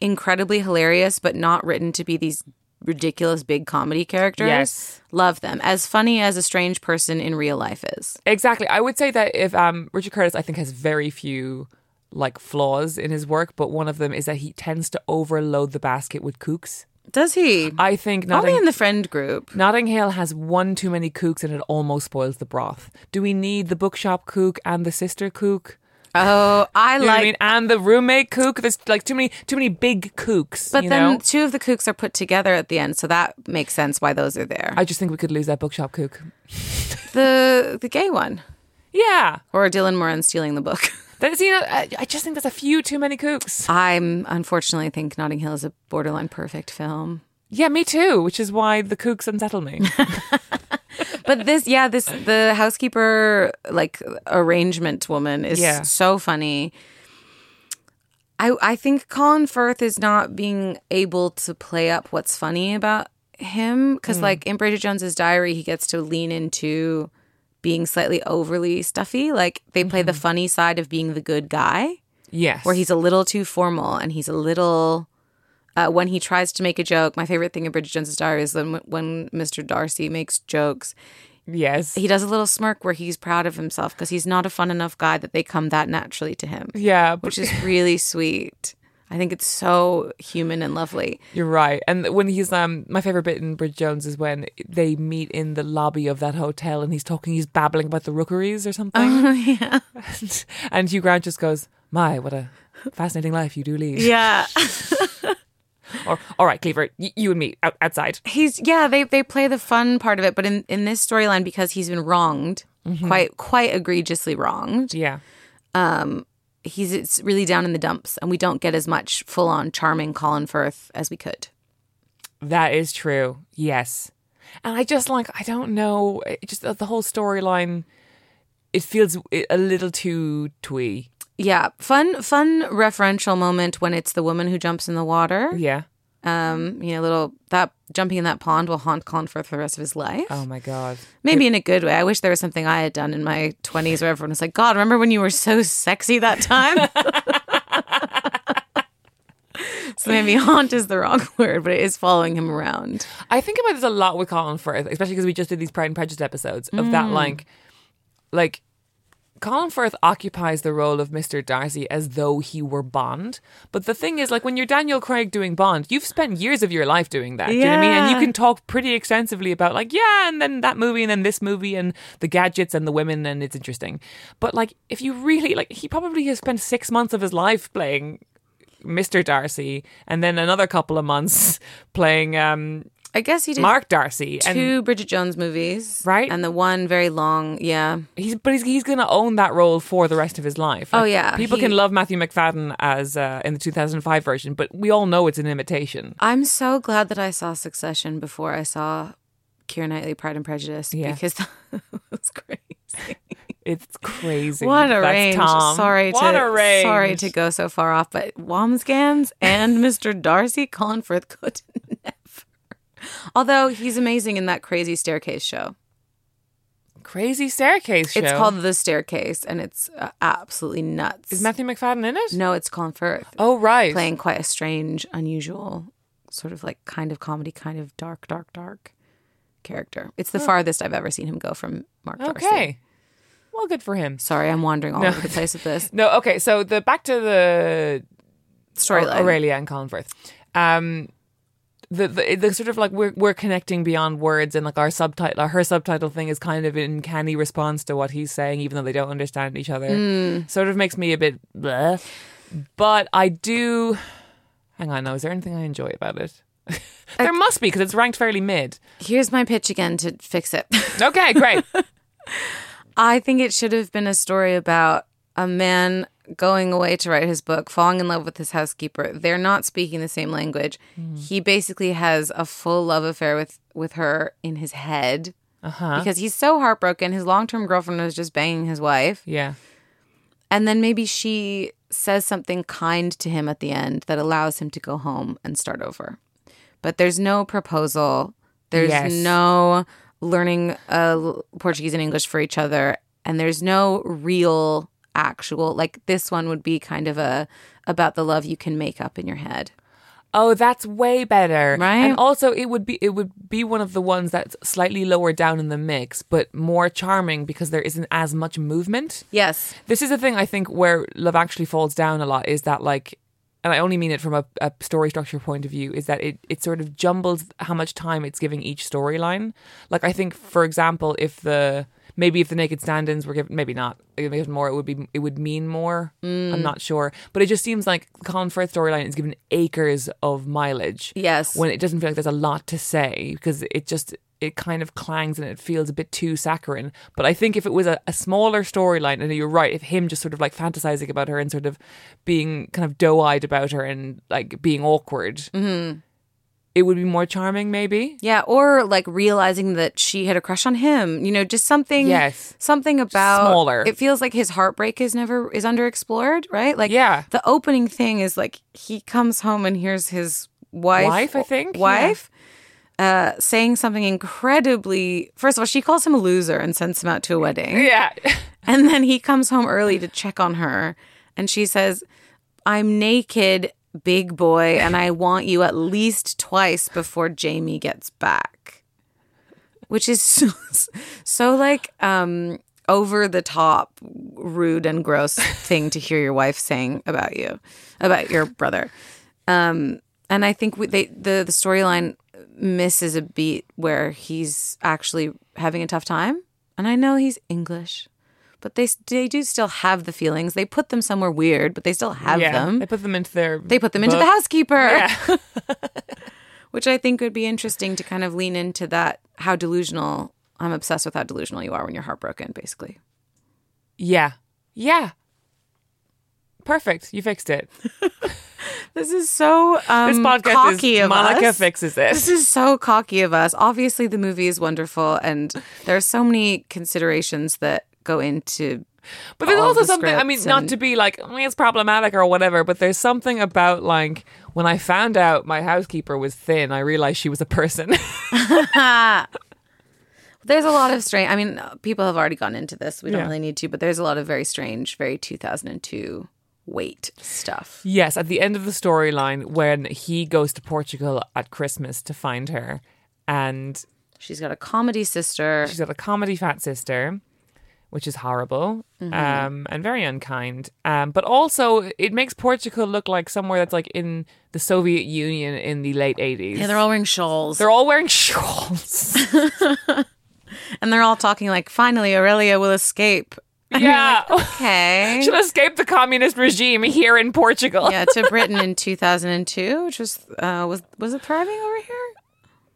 incredibly hilarious, but not written to be these ridiculous big comedy characters. Yes. Love them. As funny as a strange person in real life is. Exactly. I would say that if um, Richard Curtis, I think, has very few like flaws in his work, but one of them is that he tends to overload the basket with kooks. Does he? I think Only Notting, in the friend group. Notting Hill has one too many kooks and it almost spoils the broth. Do we need the bookshop kook and the sister kook? Oh, I You know like. I mean? And the roommate kook. There's like too many too many big kooks. But then know? two of the kooks are put together at the end, so that makes sense why those are there. I just think we could lose that bookshop kook. the the gay one, Yeah. or Dylan Moran stealing the book. That's, you know, I, I just think there's a few too many kooks. I'm unfortunately think Notting Hill is a borderline perfect film. Yeah, me too, which is why the kooks unsettle me. But this, yeah, this the housekeeper like arrangement woman is Yeah. so funny. I I think Colin Firth is not being able to play up what's funny about him because like in Bridget Jones's Diary, he gets to lean into being slightly overly stuffy. Like they play the funny side of being the good guy. yes. where he's a little too formal and he's a little uh, when he tries to make a joke. My favorite thing in Bridget Jones's Diary is when, when Mr. Darcy makes jokes, Yes. he does a little smirk where he's proud of himself because he's not a fun enough guy that they come that naturally to him, yeah, but which is really sweet. I think it's so human and lovely. you're right. And when he's um, my favorite bit in Bridget Jones is when they meet in the lobby of that hotel, and he's talking, he's babbling about the rookeries or something. Oh yeah, and Hugh Grant just goes, "My, what a Fascinating life you do lead. Yeah. Or all right, Cleaver, y- you and me out- outside. he's yeah they they play the fun part of it but in in this storyline because he's been wronged mm-hmm. quite quite egregiously wronged Yeah. Um, he's it's really down in the dumps and we don't get as much full on charming colin firth as we could That is true. Yes. And I just like I don't know, just the whole storyline it feels a little too twee. Yeah fun fun referential moment when it's the woman who jumps in the water Yeah. um you know little that jumping in that pond will haunt colin firth for the rest of his life Oh my god. Maybe in a good way. I wish there was something I had done in my 20s where everyone was like, God, remember when you were so sexy that time? so maybe haunt is the wrong word, but it is following him around. I think about this a lot with Colin Firth, especially because we just did these Pride and Prejudice episodes of Mm. that like like Colin Firth occupies the role of Mr. Darcy as though he were Bond. But the thing is, like, when you're Daniel Craig doing Bond, you've spent years of your life doing that. Do you know what I mean? And you can talk pretty extensively about, like, yeah, and then that movie, and then this movie, and the gadgets and the women, and it's interesting. But, like, if you really, like, he probably has spent six months of his life playing Mr. Darcy, and then another couple of months playing um, I guess he did Mark Darcy. And two Bridget Jones movies. Right. And the one very long, yeah. He's but he's he's going to own that role for the rest of his life. Oh, yeah. people He- can love Matthew Macfadyen as uh, in the 2005 version, but we all know it's an imitation. I'm so glad that I saw Succession before I saw Keira Knightley Pride and Prejudice Yeah. because that was crazy. It's crazy. What a That's range! Tom. Sorry what to a range. sorry to go so far off, but Wambsgans and Mr. Darcy Colin Firth could never. Although he's amazing in that crazy staircase show. crazy staircase show. It's called The Staircase, and it's uh, absolutely nuts. Is Matthew Macfadyen in it? no, it's Colin Firth Oh right. playing quite a strange, unusual, sort of like kind of comedy, kind of dark, dark, dark character. It's the farthest I've ever seen him go from Mark Darcy. Okay. Well, good for him. Sorry, I'm wandering all over the place with this No, okay. So the back to the storyline. Aurelia and Colin Firth. Um, the, the the sort of like we're we're connecting beyond words and like our subtitle her subtitle thing is kind of in canny response to what he's saying even though they don't understand each other Mm. sort of makes me a bit bleh. but I do hang on now is there anything I enjoy about it there must be because it's ranked fairly mid Here's my pitch again to fix it. okay great I think it should have been a story about a man going away to write his book, falling in love with his housekeeper. They're not speaking the same language. He basically has a full love affair with with her in his head. uh-huh Because he's so heartbroken. His long term girlfriend was just banging his wife. yeah And then maybe she says something kind to him at the end that allows him to go home and start over. But there's no proposal. There's Yes. no learning uh, Portuguese and English for each other. And there's no real actual like this one would be kind of a about the love you can make up in your head. Oh, that's way better. Right? And also it would be it would be one of the ones that's slightly lower down in the mix, but more charming because there isn't as much movement. Yes. This is the thing I think where Love Actually falls down a lot is that like and I only mean it from a, a story structure point of view, is that it, it sort of jumbles how much time it's giving each storyline. Like I think, for example, if the maybe if the naked stand-ins were given maybe not given more, it would be it would mean more. Mm. I'm not sure. But it just seems like Colin Firth storyline is given acres of mileage Yes. when it doesn't feel like there's a lot to say because it just it kind of clangs and it feels a bit too saccharine. But I think if it was a, a smaller storyline, and you're right, if him just sort of like fantasizing about her and sort of being kind of doe eyed about her and like being awkward, mm-hmm. It would be more charming, maybe. Yeah, or like realizing that she had a crush on him. You know, just something. Yes. something about Smaller. It feels like his heartbreak is never is underexplored, right? Like, Yeah. the opening thing is like he comes home and here's his wife, Wife, I think? wife, uh, saying something incredibly. First of all, she calls him a loser and sends him out to a wedding, Yeah. and then he comes home early to check on her, and she says, "I'm naked." Big boy, and I want you at least twice before Jamie gets back. Which is so, so like um over the top rude and gross thing to hear your wife saying about you about your brother. Um and i think they the the storyline misses a beat where he's actually having a tough time. And i know he's english but they they do still have the feelings. They put them somewhere weird, but they still have yeah, them. they put them into their. They put them into the housekeeper, Yeah. which I think would be interesting to kind of lean into that. How delusional I'm obsessed with how delusional you are when you're heartbroken, basically. yeah, yeah. Perfect. You fixed it. This is so um, This podcast cocky is of Monica us. fixes This it. is so cocky of us. Obviously, the movie is wonderful, and there are so many considerations that go into. But there's also the something. I mean, not to be like "Oh, it's problematic or whatever, but there's something about like when I found out my housekeeper was thin, I realized she was a person. There's a lot of strange. I mean, people have already gone into this. We don't Yeah. really need to, but there's a lot of very strange, very 2002 weight stuff. yes, at the end of the storyline, when he goes to Portugal at Christmas to find her, and She's got a comedy sister. she's got a comedy fat sister, which is horrible Mm-hmm. um, and very unkind. Um, but also, it makes Portugal look like somewhere that's like in the Soviet Union in the late 80s. Yeah, they're all wearing shawls, They're all wearing shawls. and they're all talking like, "Finally, Aurelia will escape." yeah. Okay. She'll escape the communist regime here in Portugal. yeah, to Britain in 2002, which was uh, was was it thriving over here?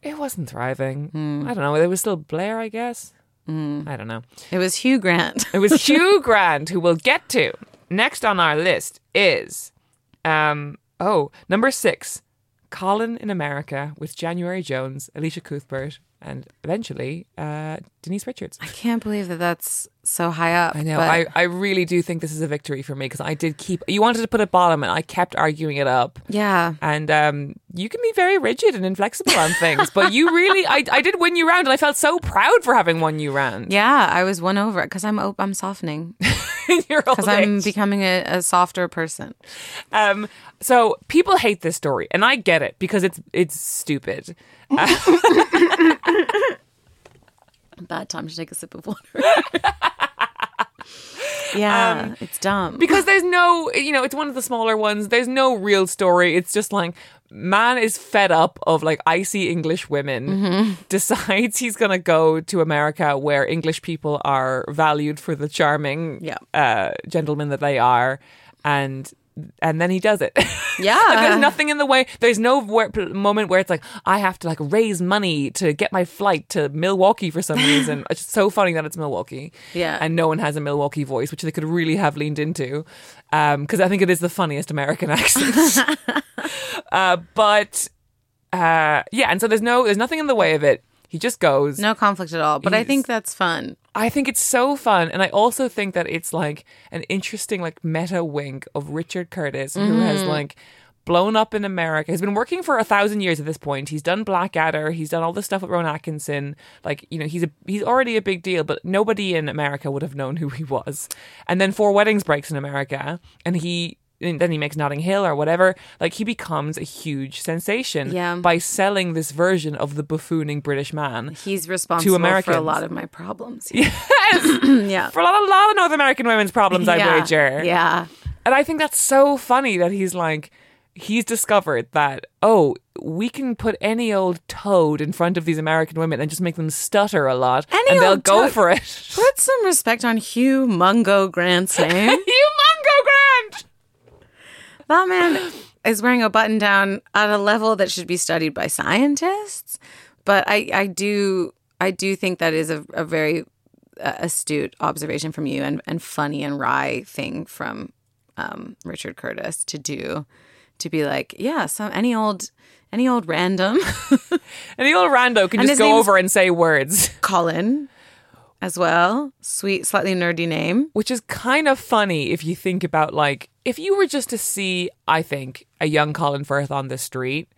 It wasn't thriving. Hmm. I don't know. It was still Blair, I guess. I don't know. It was Hugh Grant. It was Hugh Grant, who we'll get to. Next on our list is, um, oh, number six, Colin in America with January Jones, Elisha Cuthbert, and eventually uh, Denise Richards. I can't believe that that's so high up. I know. but- I, I really do think this is a victory for me because I did keep. You wanted to put it bottom, and I kept arguing it up. yeah. And um, you can be very rigid and inflexible on things, but you really, I, I did win you round, and I felt so proud for having won you round. Yeah, I was won over because I'm op- I'm softening in your old because I'm becoming a, a softer person. Um, so people hate this story, and I get it because it's it's stupid. Bad time to take a sip of water. yeah, it's dumb. Because there's no, you know, it's one of the smaller ones. There's no real story. It's just like man is fed up of like icy English women. Decides he's gonna go to America where English people are valued for the charming Yeah. uh, gentlemen that they are, and and then he does it. Yeah. Like, there's nothing in the way. There's no moment where it's like I have to like raise money to get my flight to Milwaukee for some reason. it's so funny that it's Milwaukee. Yeah. and no one has a Milwaukee voice, which they could really have leaned into, because I think it is the funniest American accent. uh, but uh, yeah, and so there's no, there's nothing in the way of it. He just goes. no conflict at all. But I think that's fun. I think it's so fun, and I also think that it's like an interesting like meta wink of Richard Curtis, who has mm-hmm. like blown up in America. He's been working for a thousand years at this point. He's done Blackadder. He's done all this stuff with Rowan Atkinson. Like you know, he's a he's already a big deal, but nobody in America would have known who he was. And then Four Weddings breaks in America, and he. And then he makes Notting Hill or whatever. Like he becomes a huge sensation Yeah. by selling this version of the buffooning British man. He's responsible to for a lot of my problems. Yes, yeah. for a lot, a lot of North American women's problems, I yeah. wager. Yeah. And I think that's so funny that he's like, he's discovered that, oh, we can put any old toad in front of these American women and just make them stutter a lot. Any and they'll go toad. for it. Put some respect on Hugh Mungo Grant's name. Grant! that man is wearing a button down at a level that should be studied by scientists. But I, I do I do think that is a, a very uh, astute observation from you and, and funny and wry thing from um, Richard Curtis to do to be like, yeah, some any old any old random any old rando can And just go over and say words, Colin as well. Sweet, slightly nerdy name. which is kind of funny if you think about like, if you were just to see, I think, a young Colin Firth on the street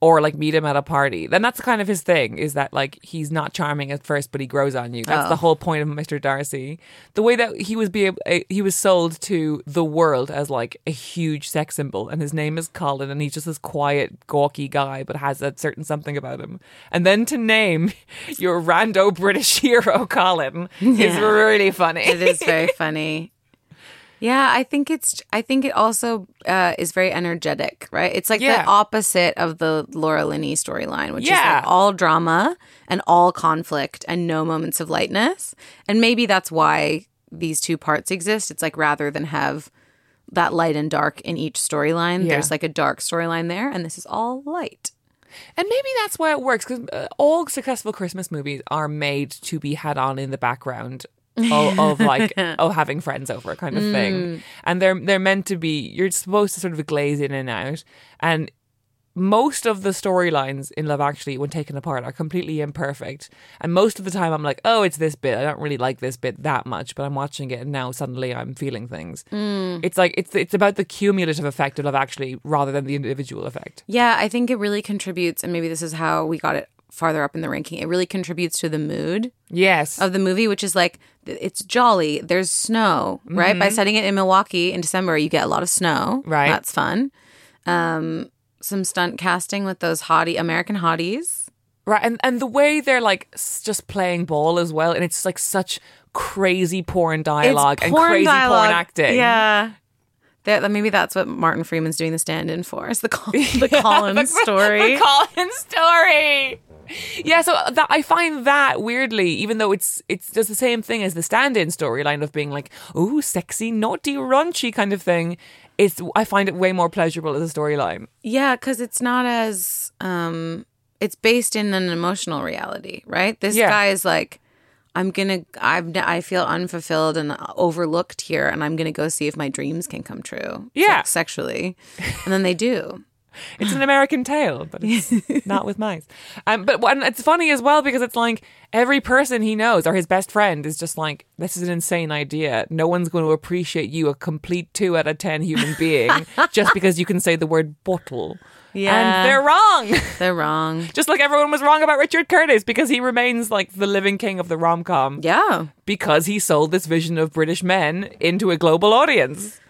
or like meet him at a party, then that's kind of his thing is that like he's not charming at first, but he grows on you. That's Oh. the whole point of Mr. Darcy. The way that he was be he was sold to the world as like a huge sex symbol, and his name is Colin, and he's just this quiet, gawky guy, but has a certain something about him. And then to name your rando British hero Colin is really funny. It is very funny. Yeah, I think it's. I think it also uh, is very energetic, right? It's like Yeah. the opposite of the Laura Linney storyline, which is like all drama and all conflict and no moments of lightness. And maybe that's why these two parts exist. It's like rather than have that light and dark in each storyline, Yeah. there's like a dark storyline there, and this is all light. And maybe that's why it works because uh, all successful Christmas movies are made to be had on in the background of, of like oh having friends over kind of thing, mm. and they're they're meant to be. You're supposed to sort of glaze in and out, and most of the storylines in Love Actually, when taken apart, are completely imperfect. And most of the time, I'm like, oh, it's this bit. I don't really like this bit that much, but I'm watching it, and now suddenly I'm feeling things. Mm. It's like it's it's about the cumulative effect of Love Actually rather than the individual effect. Yeah, I think it really contributes, and maybe this is how we got it farther up in the ranking. It really contributes to the mood Yes. of the movie, which is like it's jolly. There's snow, right? By setting it in Milwaukee in December, you get a lot of snow. Right. That's fun. Um, some stunt casting with those hottie American hotties. Right, and and the way they're like just playing ball as well, and it's like such crazy porn dialogue and crazy porn acting. Yeah. That, maybe that's what Martin Freeman's doing the stand-in for. Is the Col- the Collins story? the Colin story. Yeah, so that I find that weirdly, even though it's it's just the same thing as the stand-in storyline of being like, ooh, sexy, naughty, raunchy kind of thing. It's I find it way more pleasurable as a storyline. Yeah, because it's not as um it's based in an emotional reality, right? This Yeah. guy is like, I'm gonna I'm. I feel unfulfilled and overlooked here, and I'm gonna go see if my dreams can come true. Yeah. sex- sexually, and then they do. It's an American tale, but it's not with mice. Um, but and it's funny as well because it's like every person he knows or his best friend is just like, this is an insane idea. No one's going to appreciate you, a complete two out of ten human being, just because you can say the word bottle. Yeah. And they're wrong. They're wrong. just like everyone was wrong about Richard Curtis because he remains like the living king of the rom com Yeah, because he sold this vision of British men into a global audience.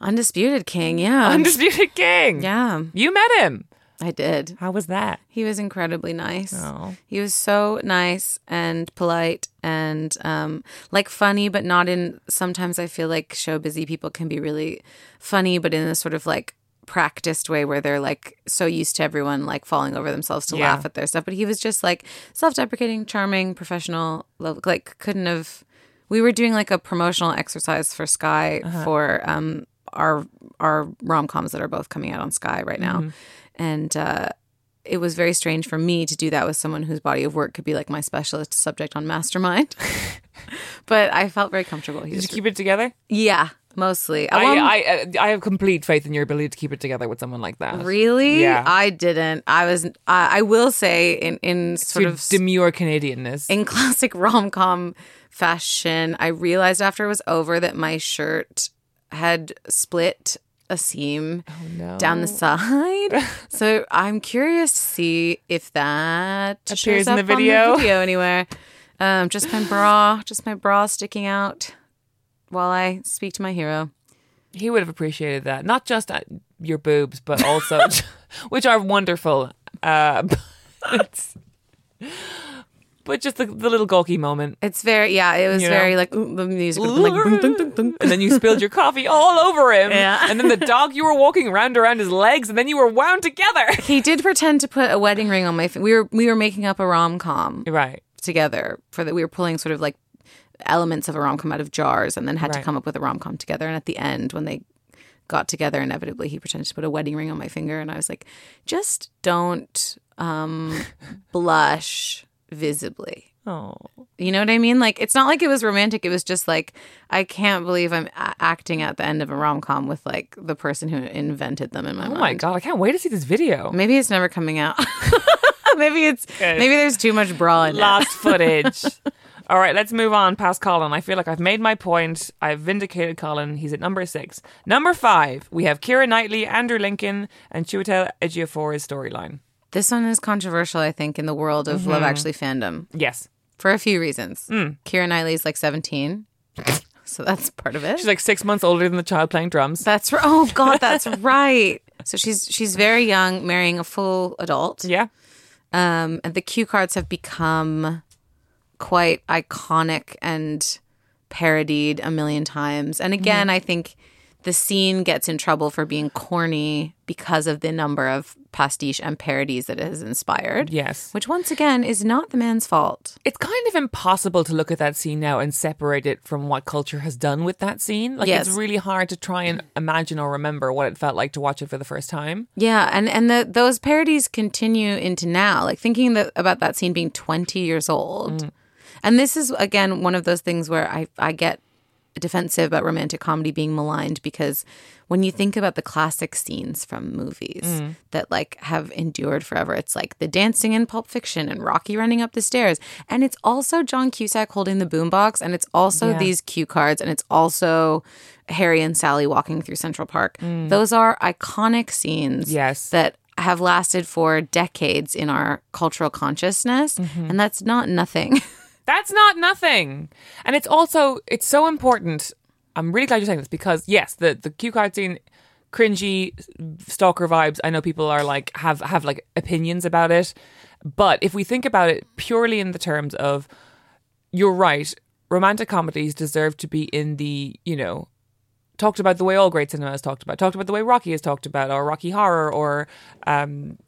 Undisputed king. Yeah, Undisputed king. yeah, You met him. I did. How was that? He was incredibly nice. Oh. He was so nice and polite and um, like funny, but not in. Sometimes I feel like show busy people can be really funny, but in a sort of like practiced way where they're like so used to everyone like falling over themselves to Yeah. laugh at their stuff. But he was just like self deprecating, charming, professional. Like couldn't have. We were doing like a promotional exercise for Sky for um, our our rom coms that are both coming out on Sky right now, and. uh it was very strange for me to do that with someone whose body of work could be like my specialist subject on Mastermind. but I felt very comfortable. He Did was, you keep it together? yeah, mostly. I, Well, I, uh, I have complete faith in your ability to keep it together with someone like that. really, Yeah. I didn't. I was. I I will say in in sort Your of demure Canadianness. in classic rom com fashion, I realized after it was over that my shirt had split a seam Oh, no. down the side. so I'm curious to see if that Appears shows in the video. the video anywhere. Um, just my bra, just my bra sticking out while I speak to my hero. He would have appreciated that. Not just uh, your boobs, but also, which are wonderful. Uh, but, just the, the little gawky moment. It's very, yeah, it was You know? very like ooh, the music, like dun, dun, dun, dun. And then you spilled your coffee all over him. Yeah. And then the dog you were walking around around his legs, and then you were wound together. He did pretend to put a wedding ring on my. Fi- we were we were making up a rom com Right. together for that. We were pulling sort of like elements of a rom com out of jars, and then had to Right. come up with a rom com together. And at the end, when they got together, inevitably he pretended to put a wedding ring on my finger, and I was like, just don't um, blush visibly. Oh. You know what I mean? Like, it's not like it was romantic. It was just like, I can't believe I'm a- acting at the end of a rom com with like the person who invented them in my oh mind. Oh mind. my God. I can't wait to see this video. Maybe it's never coming out. maybe it's maybe there's too much bra in it. Lost footage. All right, let's move on past Colin. I feel like I've made my point. I've vindicated Colin. He's at number six. Number five, we have Keira Knightley, Andrew Lincoln, and Chiwetel Ejiofor's storyline. This one is controversial, I think, in the world of Mm-hmm. Love Actually fandom Yes. for a few reasons. Hmm. Keira Knightley's like 17, so that's part of it. She's like six months older than the child playing drums. that's r- oh god, that's right. So she's she's very young, marrying a full adult. Yeah. Um, and the cue cards have become quite iconic and parodied a million times. And again, I think the scene gets in trouble for being corny because of the number of pastiche and parodies that it has inspired. Yes. Which once again is not the man's fault. It's kind of impossible to look at that scene now and separate it from what culture has done with that scene. Like Yes. it's really hard to try and imagine or remember what it felt like to watch it for the first time. Yeah, and and the, those parodies continue into now. Like thinking that about that scene being 20 years old. Mm. And this is again one of those things where I I get defensive about romantic comedy being maligned because when you think about the classic scenes from movies mm. that like have endured forever, it's like the dancing in Pulp Fiction and Rocky running up the stairs, and it's also John Cusack holding the boombox, and it's also Yeah. these cue cards, and it's also Harry and Sally walking through Central Park. Mm. Those are iconic scenes Yes. that have lasted for decades in our cultural consciousness, mm-hmm. and that's not nothing. That's not nothing. And it's also it's so important. I'm really glad you're saying this because yes, the the cue card scene cringy stalker vibes. I know people are like have have like opinions about it. But if we think about it purely in the terms of you're right, romantic comedies deserve to be in the, you know, talked about the way all great cinema is talked about, talked about the way Rocky is talked about, or Rocky Horror, or um,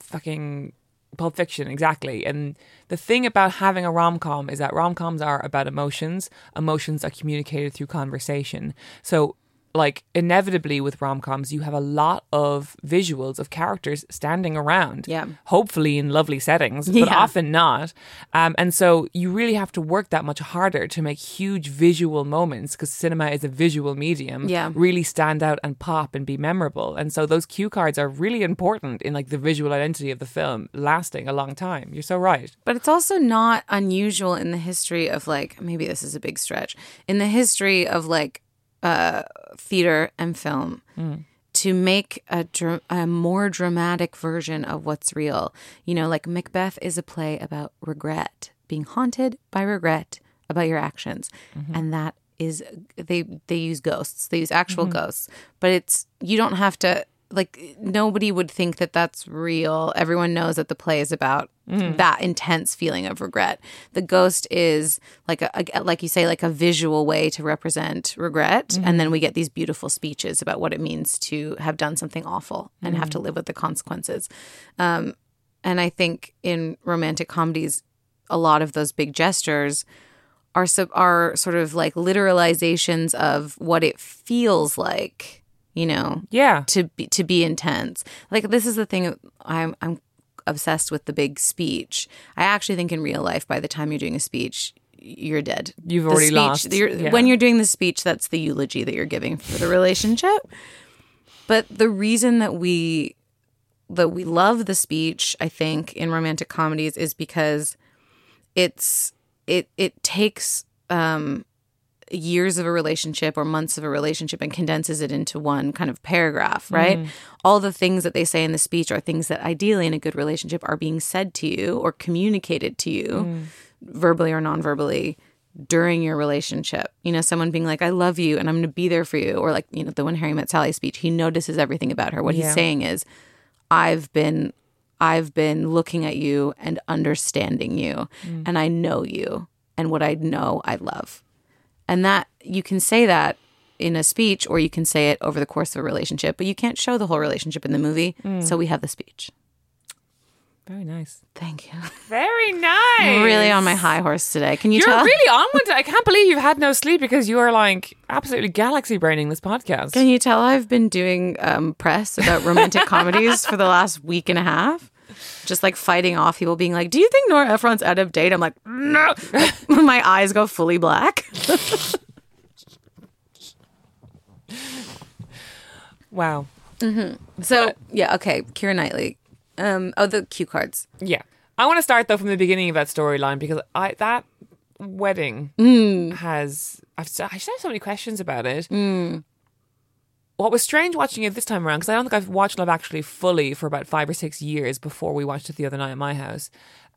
fucking Pulp Fiction, exactly. And the thing about having a rom com is that rom coms are about emotions. Emotions are communicated through conversation. So, like, inevitably with rom coms, you have a lot of visuals of characters standing around. Yeah. Hopefully in lovely settings, but Yeah. often not. Um, and so you really have to work that much harder to make huge visual moments because cinema is a visual medium Yeah. really stand out and pop and be memorable. And so those cue cards are really important in like the visual identity of the film lasting a long time. You're so right. But it's also not unusual in the history of like maybe this is a big stretch in the history of like uh, theater and film mm. to make a, dra- a more dramatic version of what's real. You know, like Macbeth is a play about regret, being haunted by regret about your actions, mm-hmm. and that is they they use ghosts, they use actual mm-hmm. ghosts, but it's you don't have to like nobody would think that that's real. Everyone knows that the play is about mm-hmm. that intense feeling of regret. The ghost is like a, a like you say like a visual way to represent regret and then mm-hmm. we get these beautiful speeches about what it means to have done something awful and have to mm-hmm. live with the consequences. Um and I think in romantic comedies a lot of those big gestures are sub- are sort of like literalizations of what it feels like, you know, Yeah. to be to be intense. Like this is the thing I'm I'm obsessed with the big speech. I actually think in real life by the time you're doing a speech you're dead. You've The already speech- lost. you're- Yeah. When you're doing the speech, that's the eulogy that you're giving for the relationship. But the reason that we that we love the speech, I think, in romantic comedies is because it's it it takes um years of a relationship or months of a relationship and condenses it into one kind of paragraph, right? Mm. All the things that they say in the speech are things that ideally in a good relationship are being said to you or communicated to you mm. verbally or non-verbally during your relationship. You know, someone being like, I love you and I'm going to be there for you. Or like, you know, the When Harry Met Sally speech, he notices everything about her. What Yeah. he's saying is, I've been I've been looking at you and understanding you mm. and I know you and what I know I love. And that you can say that in a speech or you can say it over the course of a relationship, but you can't show the whole relationship in the movie. So we have the speech. Very nice. Thank you. Very nice. I'm really on my high horse today. Can you You're tell? really on with it. I can't believe you've had no sleep because you are like absolutely galaxy braining this podcast. Can you tell I've been doing um, press about romantic comedies for the last week and a half? Just like fighting off people being like, "Do you think Nora Ephron's out of date?" I'm like, "No." My eyes go fully black. wow. Mm-hmm. So yeah, okay. Keira Knightley. Um, oh, the cue cards. Yeah. I want to start though from the beginning of that storyline because I that wedding has I've I just have so many questions about it. What was strange watching it this time around because I don't think I've watched Love Actually fully for about five or six years before we watched it the other night at my house.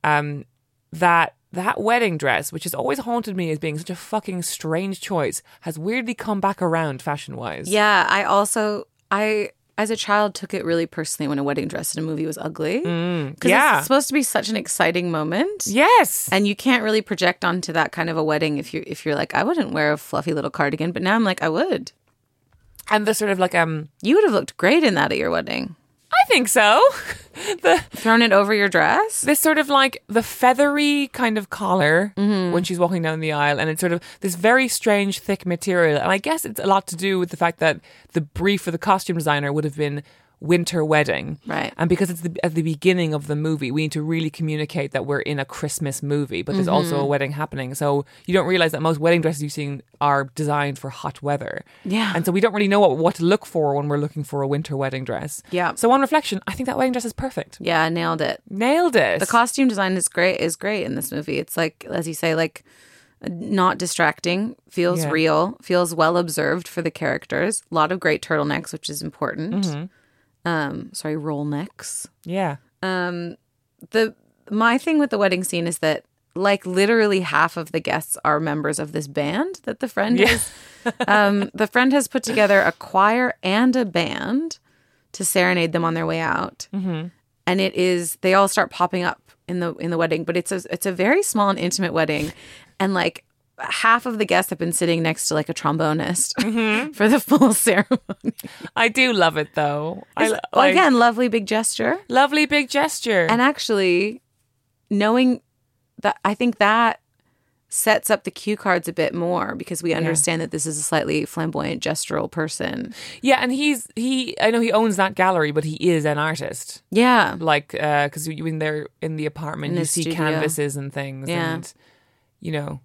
Um, that that wedding dress, which has always haunted me as being such a fucking strange choice, has weirdly come back around fashion wise. Yeah, I also I as a child, took it really personally when a wedding dress in a movie was ugly. Because yeah. it's supposed to be such an exciting moment. Yes. And you can't really project onto that kind of a wedding if you if you're like, I wouldn't wear a fluffy little cardigan, but now I'm like, I would. And the sort of like um You would have looked great in that at your wedding. I think so. the Thrown it over your dress. this sort of like the feathery kind of collar Mm-hmm. when she's walking down the aisle and it's sort of this very strange thick material and i guess it's a lot to do with the fact that the brief for the costume designer would have been winter wedding Right. and because it's the, at the beginning of the movie we need to really communicate that we're in a christmas movie but there's also Mm-hmm. a wedding happening so you don't realize that most wedding dresses you've seen are designed for hot weather Yeah. and so we don't really know what, what to look for when we're looking for a winter wedding dress Yeah. so on reflection i think that wedding dress is perfect Yeah, nailed it. nailed it The costume design is great is great in this movie. It's like as you say, like not distracting, feels Yeah. real, feels well observed for the characters. A lot of great turtlenecks, which is important. Mm-hmm. Um, sorry, roll necks. yeah Um, The my thing with the wedding scene is that like literally half of the guests are members of this band that the friend is. um, the friend has put together a choir and a band to serenade them on their way out mm-hmm. and it is they all start popping up in the in the wedding but it's a it's a very small and intimate wedding and like half of the guests have been sitting next to like a trombonist for the full ceremony I do love it though. I well, like, again lovely big gesture lovely big gesture. and actually knowing that i think that sets up the cue cards a bit more because we understand that this is a slightly flamboyant gestural person yeah, and he's he. I know he owns that gallery, but he is an artist. yeah Like, uh because you when they're in the apartment, In you his see studio. canvases and things, Yeah. and you know.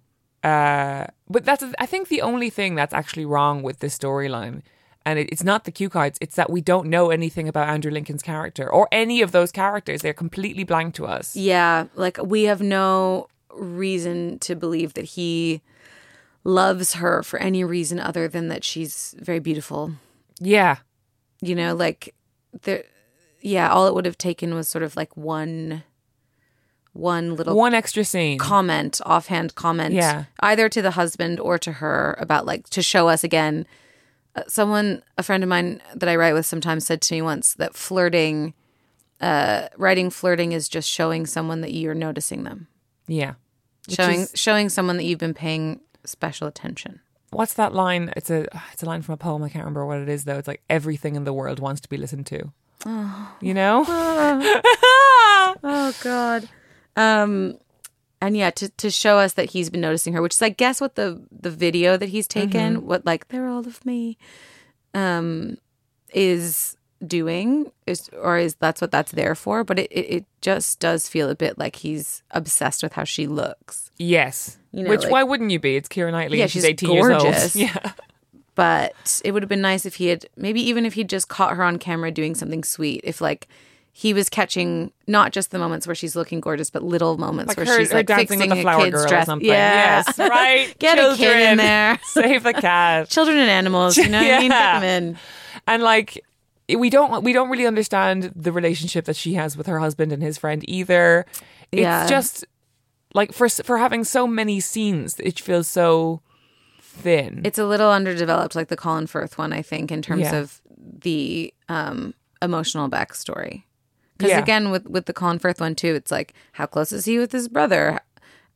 Uh, but that's I think the only thing that's actually wrong with this storyline. And it, it's not the cue cards; it's that we don't know anything about Andrew Lincoln's character or any of those characters. They're completely blank to us. yeah like we have no reason to believe that he loves her for any reason other than that she's very beautiful Yeah, you know like there yeah all it would have taken was sort of like one one little one extra scene. comment, offhand comment, Yeah. either to the husband or to her about like to show us again. Uh, someone, a friend of mine that I write with, sometimes said to me once that flirting, uh, writing flirting is just showing someone that you're noticing them, yeah, Which showing is- showing someone that you've been paying special attention. What's that line? It's a it's a line from a poem. I can't remember what it is though. It's like everything in the world wants to be listened to. You know? Oh God. Um, and yeah, to to show us that he's been noticing her, which is I guess what the the video that he's taken, what like they're all of me, um, is doing is or is that's what that's there for. But it, it, it just does feel a bit like he's obsessed with how she looks. yes. You know, Which like- why wouldn't you be? It's Keira Knightley. Yeah, she's, she's eighteen years gorgeous. old. Yeah. But it would have been nice if he had maybe even if he'd just caught her on camera doing something sweet. If like he was catching not just the moments where she's looking gorgeous, but little moments Like where her, she's like dancing fixing with the a flower kid's girl dress. or something. Yeah, Yes, right. Get a kid in there. Save the cat. Children and animals, you know what I mean? Get Yeah. them in. And like we don't we don't really understand the relationship that she has with her husband and his friend either. It's Yeah. just like for for having so many scenes, it feels so thin. It's a little underdeveloped, like the Colin Firth one, I think, in terms Yeah. of the um, emotional backstory. Because Yeah. again, with with the Colin Firth one too, it's like how close is he with his brother?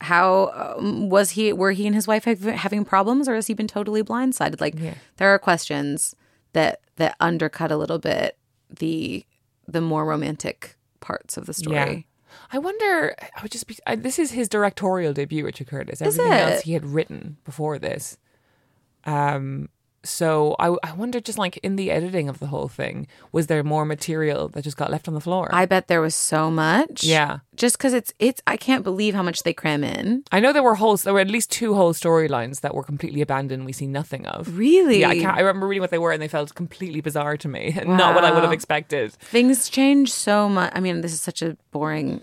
How um, was he? Were he and his wife have, having problems, or has he been totally blindsided? Like there are questions that that undercut a little bit the the more romantic parts of the story. Yeah. I wonder. I would just be. I, this is his directorial debut, Richard Curtis. Everything else he had written before this. Um. So I, I wonder, just like in the editing of the whole thing, was there more material that just got left on the floor? I bet there was so much. Yeah. just because it's it's I can't believe how much they cram in. I know there were whole. There were at least two whole storylines that were completely abandoned. We see nothing of. Really? Yeah, I can't. I remember reading what they were, and they felt completely bizarre to me, and not what I would have expected. things change so much. I mean, this is such a boring,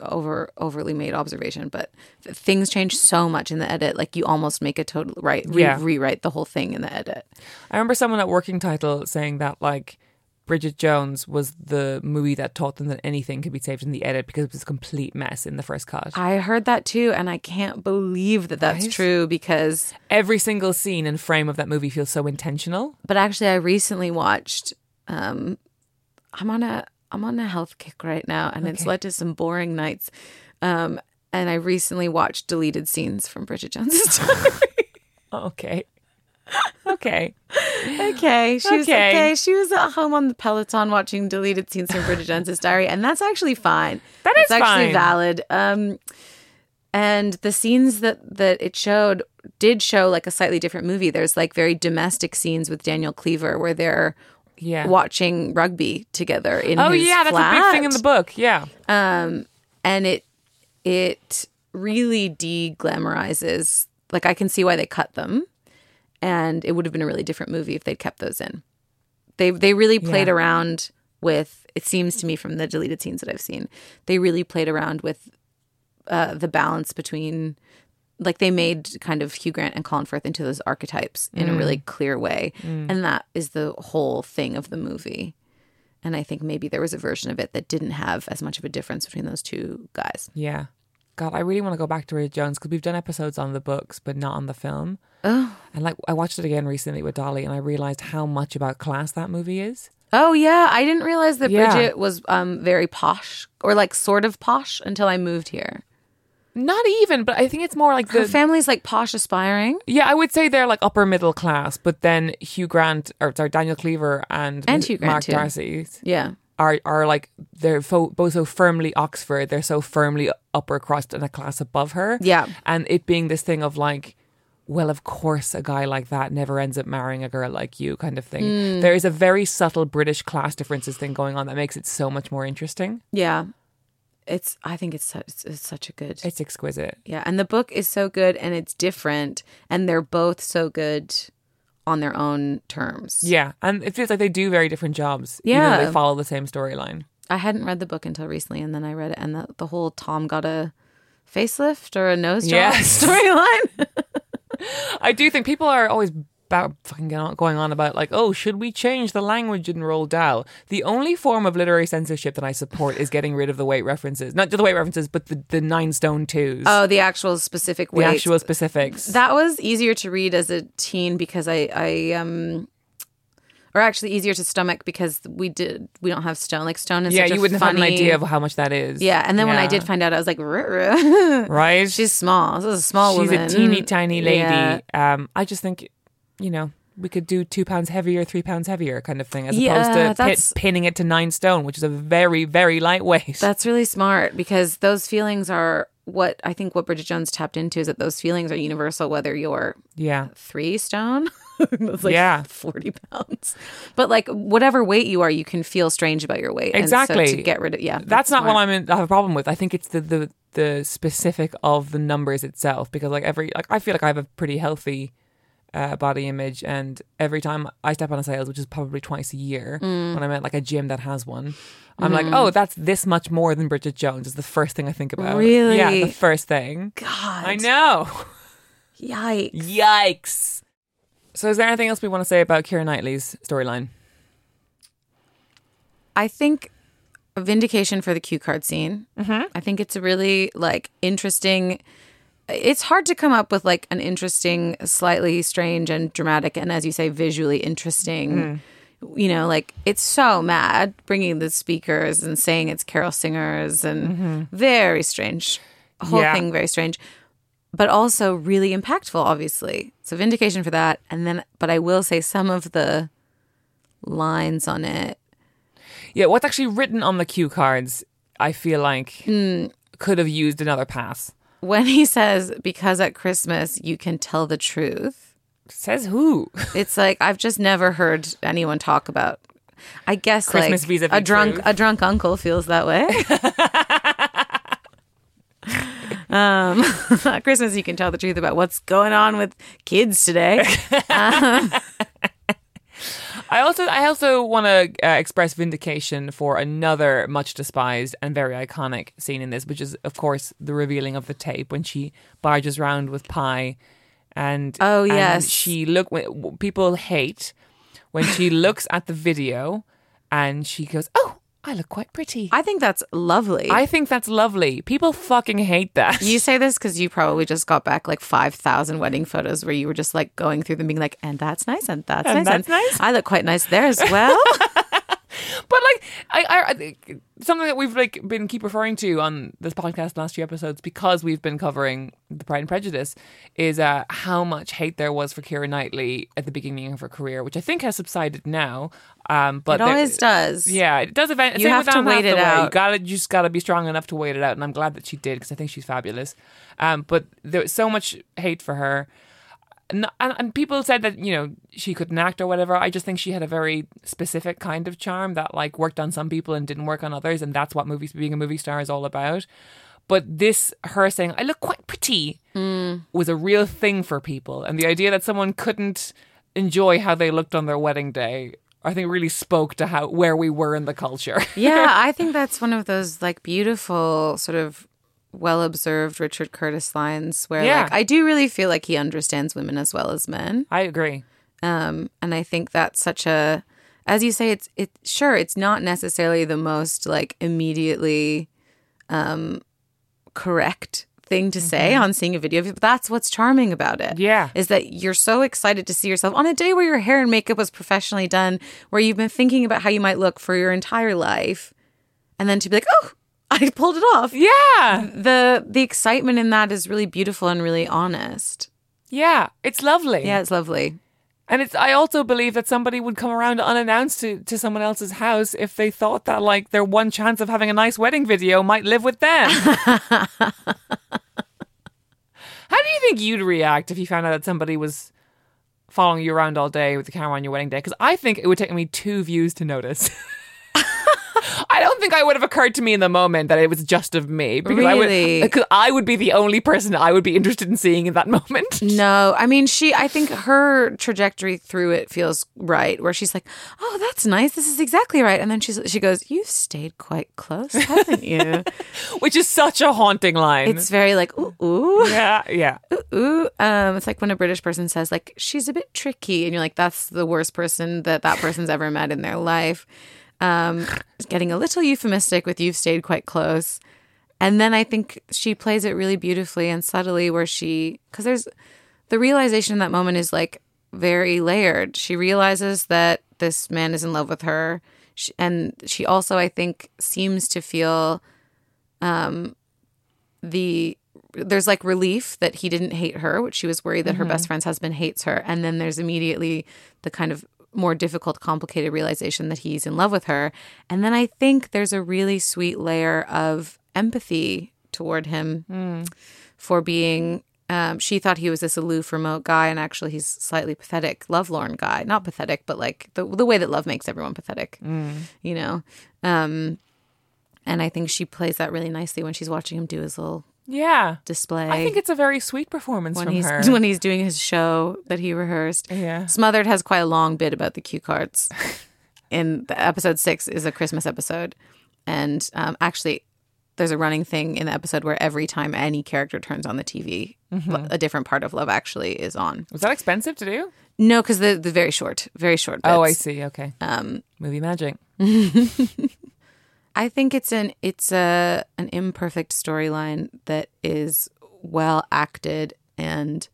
over overly made observation, but things change so much in the edit. Like you almost make a total right re- Yeah. rewrite the whole thing in the edit. I remember someone at Working Title saying that like Bridget Jones was the movie that taught them that anything could be saved in the edit because it was a complete mess in the first cut. I heard that too, and I can't believe that that's Right? true because. Every single scene and frame of that movie feels so intentional. But actually, I recently watched um, I'm on a I'm on a health kick right now, and it's led to some boring nights. Um, and I recently watched deleted scenes from Bridget Jones's Diary. Okay. Okay. okay, she was Okay. okay. She was at home on the Peloton watching deleted scenes from Bridget Jones's Diary, and that's actually fine. That is It's actually fine. valid. Um, and the scenes that that it showed did show like a slightly different movie. There's like very domestic scenes with Daniel Cleaver where they're Yeah. watching rugby together in Oh yeah, that's a big thing in the book. Yeah. Um, and it it really de-glamorizes. Like I can see why they cut them, and it would have been a really different movie if they'd kept those in. They they really played Yeah. around with. It seems to me from the deleted scenes that I've seen, they really played around with uh, the balance between. Like they made kind of Hugh Grant and Colin Firth into those archetypes in a really clear way, and that is the whole thing of the movie. And I think maybe there was a version of it that didn't have as much of a difference between those two guys. Yeah. God, I really want to go back to Bridget Jones because we've done episodes on the books, but not on the film. Oh, And like, I watched it again recently with Dolly, and I realized how much about class that movie is. oh yeah. I didn't realize that Yeah. Bridget was um very posh or like sort of posh until I moved here. Not even, but I think it's more like Her the. family's like posh aspiring yeah, I would say they're like upper middle class, but then Hugh Grant, or sorry, Daniel Cleaver and, And Hugh Grant, Mark too. Darcy Yeah. are are like they're fo- both so firmly Oxford. They're so firmly upper crust and a class above her. Yeah. and it being this thing of like. Well, of course, a guy like that never ends up marrying a girl like you, kind of thing. Hmm. There is a very subtle British class differences thing going on that makes it so much more interesting. Yeah. It's I think it's such, it's, it's such a good It's exquisite. Yeah, and the book is so good and it's different and they're both so good on their own terms. Yeah, and it feels like they do very different jobs. even Yeah. they follow the same storyline. I hadn't read the book until recently and then I read it and the, the whole Tom got a facelift or a nose job Yes. storyline. I do think people are always about fucking going on- about like, oh, should we change the language in Roald Dahl? The only form of literary censorship that I support is getting rid of the weight references, not just the weight references, but the, the nine stone twos, oh, the actual specific the weight. actual specifics. That was easier to read as a teen because I, I um, or actually easier to stomach because we did we don't have stone like stone is yeah, you wouldn't have an idea of how much that is. yeah, and then when I did find out, I was like, right? she's small. This is a small She's woman. a teeny tiny lady. Yeah. Um, I just think, you know, we could do two pounds heavier, three pounds heavier kind of thing, as Yeah, opposed to pit, pinning it to nine stone, which is a very, very lightweight. That's really smart because those feelings are what I think what Bridget Jones tapped into is that those feelings are universal, whether you're yeah. three stone, that's like Yeah. 40 pounds, but like whatever weight you are, you can feel strange about your weight. Exactly. And so to get rid of, yeah. That's, not smart. what I'm in, I have a problem with. I think it's the, the the specific of the numbers itself because like every like I feel like I have a pretty healthy uh, body image and every time I step on a sales, which is probably twice a year, Mm. when I'm at like a gym that has one, I'm like, Mm-hmm. oh, that's this much more than Bridget Jones is the first thing I think about. Really? Yeah, the first thing. God. I know. Yikes. Yikes. So is there anything else we want to say about Keira Knightley's storyline? I think a vindication for the cue card scene. Mm-hmm. I think it's a really like interesting. It's hard to come up with like an interesting, slightly strange and dramatic, and as you say, visually interesting. You know, like it's so mad bringing the speakers and saying it's carol singers and very strange. Whole Yeah. thing very strange, but also really impactful. Obviously, so vindication for that. And then, but I will say some of the lines on it Yeah, what's actually written on the cue cards, I feel like Hmm. could have used another pass. When he says because at christmas you can tell the truth Says who? it's like i've just never heard anyone talk about i guess Christmas like vis-a-vis drunk truth. a drunk uncle feels that way um at christmas you can tell the truth about what's going on with kids today I also I also want to uh, express vindication for another much despised and very iconic scene in this, which is of course the revealing of the tape when she barges round with pie, and Oh, and yes. she look people hate when she looks at the video and she goes, "Oh, I look quite pretty." i think that's lovely I think that's lovely. People fucking hate that. you say this because you probably just got back like 5,000 wedding photos where you were just like going through them being like, and that's nice, and that's And nice, that's nice. I look quite nice there as well. But like, I, I, I think something that we've like been keep referring to on this podcast last few episodes because we've been covering the Pride and Prejudice is uh, how much hate there was for Keira Knightley at the beginning of her career, which I think has subsided now. Um, but It there- always does. Yeah, it does. Event- You have to wait it Hathaway. You out. gotta, you just gotta be strong enough to wait it out, and I'm glad that she did because I think she's fabulous. Um, but there was so much hate for her and, and people said that you know she couldn't act or whatever. I just think she had a very specific kind of charm that like worked on some people and didn't work on others, and that's what movies being a movie star is all about. But this her saying I look quite pretty hmm. was a real thing for people, and the idea that someone couldn't enjoy how they looked on their wedding day. I think really spoke to how where we were in the culture. yeah, I think that's one of those like beautiful sort of well observed Richard Curtis lines where Yeah. like I do really feel like he understands women as well as men. I agree. Um and I think that's such a as you say it's it sure it's not necessarily the most like immediately um correct thing to say on seeing a video but that's what's charming about it. Yeah. Is that you're so excited to see yourself on a day where your hair and makeup was professionally done, where you've been thinking about how you might look for your entire life, and then to be like, oh, I pulled it off. Yeah, The the excitement in that is really beautiful and really honest. yeah, it's lovely. Yeah, it's lovely. And it's I also believe that somebody would come around unannounced to, to someone else's house if they thought that like their one chance of having a nice wedding video might live with them. How do you think you'd react if you found out that somebody was following you around all day with the camera on your wedding day? Because I think it would take me two views to notice. I don't think I would have occurred to me in the moment that it was just of me because I would because I would be the only person I would be interested in seeing in that moment. No, I mean she. I think her trajectory through it feels right, where she's like, "Oh, that's nice. This is exactly right," and then she's she goes, "You've stayed quite close, haven't you?" Which is such a haunting line. it's very like, "Ooh, ooh, yeah, yeah. ooh." Um, it's like when a British person says, "Like she's a bit tricky," and you're like, "That's the worst person that that person's ever met in their life." Um, getting a little euphemistic with "You've stayed quite close." And then I think she plays it really beautifully and subtly, where she, because there's the realization in that moment is like very layered. She realizes that this man is in love with her. She, and she also, I think, seems to feel um, the there's like relief that he didn't hate her, which she was worried that her best friend's husband hates her. And then there's immediately the kind of more difficult, complicated realization that he's in love with her. And then I think there's a really sweet layer of empathy toward him for being. Um, she thought he was this aloof, remote guy, and actually he's slightly pathetic, lovelorn guy. Not pathetic, but like the the way that love makes everyone pathetic, you know. Um, and I think she plays that really nicely when she's watching him do his little Yeah. display. I think it's a very sweet performance when from he's her. when he's doing his show that he rehearsed. Yeah. Smothered has quite a long bit about the cue cards. in the episode six is a Christmas episode, and um, actually, there's a running thing in the episode where every time any character turns on the TV, Mm-hmm. a different part of Love Actually is on. Was that expensive to do? No, because the the very short, very short. Bits. Oh, I see. Okay. Um, Movie magic. I think it's an it's a an imperfect storyline that is well acted and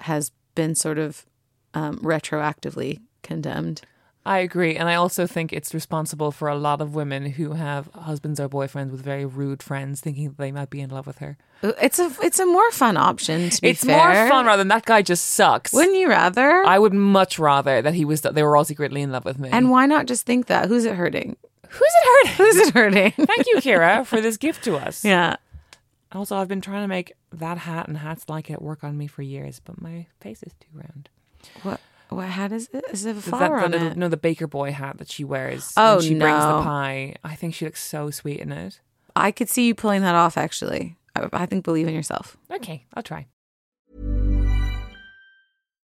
has been sort of um, retroactively condemned. I agree. And I also think it's responsible for a lot of women who have husbands or boyfriends with very rude friends thinking that they might be in love with her. It's a it's a more fun option to be It's fair. more fun rather than that guy just sucks. Wouldn't you rather? I would much rather that he was that they were all secretly in love with me. and why not just think that? Who's it hurting? Who's it hurting? Who's it hurting? Thank you, Keira, for this gift to us. yeah. Also, I've been trying to make that hat and hats like it work on me for years, but my face is too round. What what hat is it? Is it a That, flower the on it? no, the baker boy hat that she wears. Oh, when she brings the pie. I think she looks so sweet in it. I could see you pulling that off. Actually, I, I think believe in yourself. Okay, I'll try.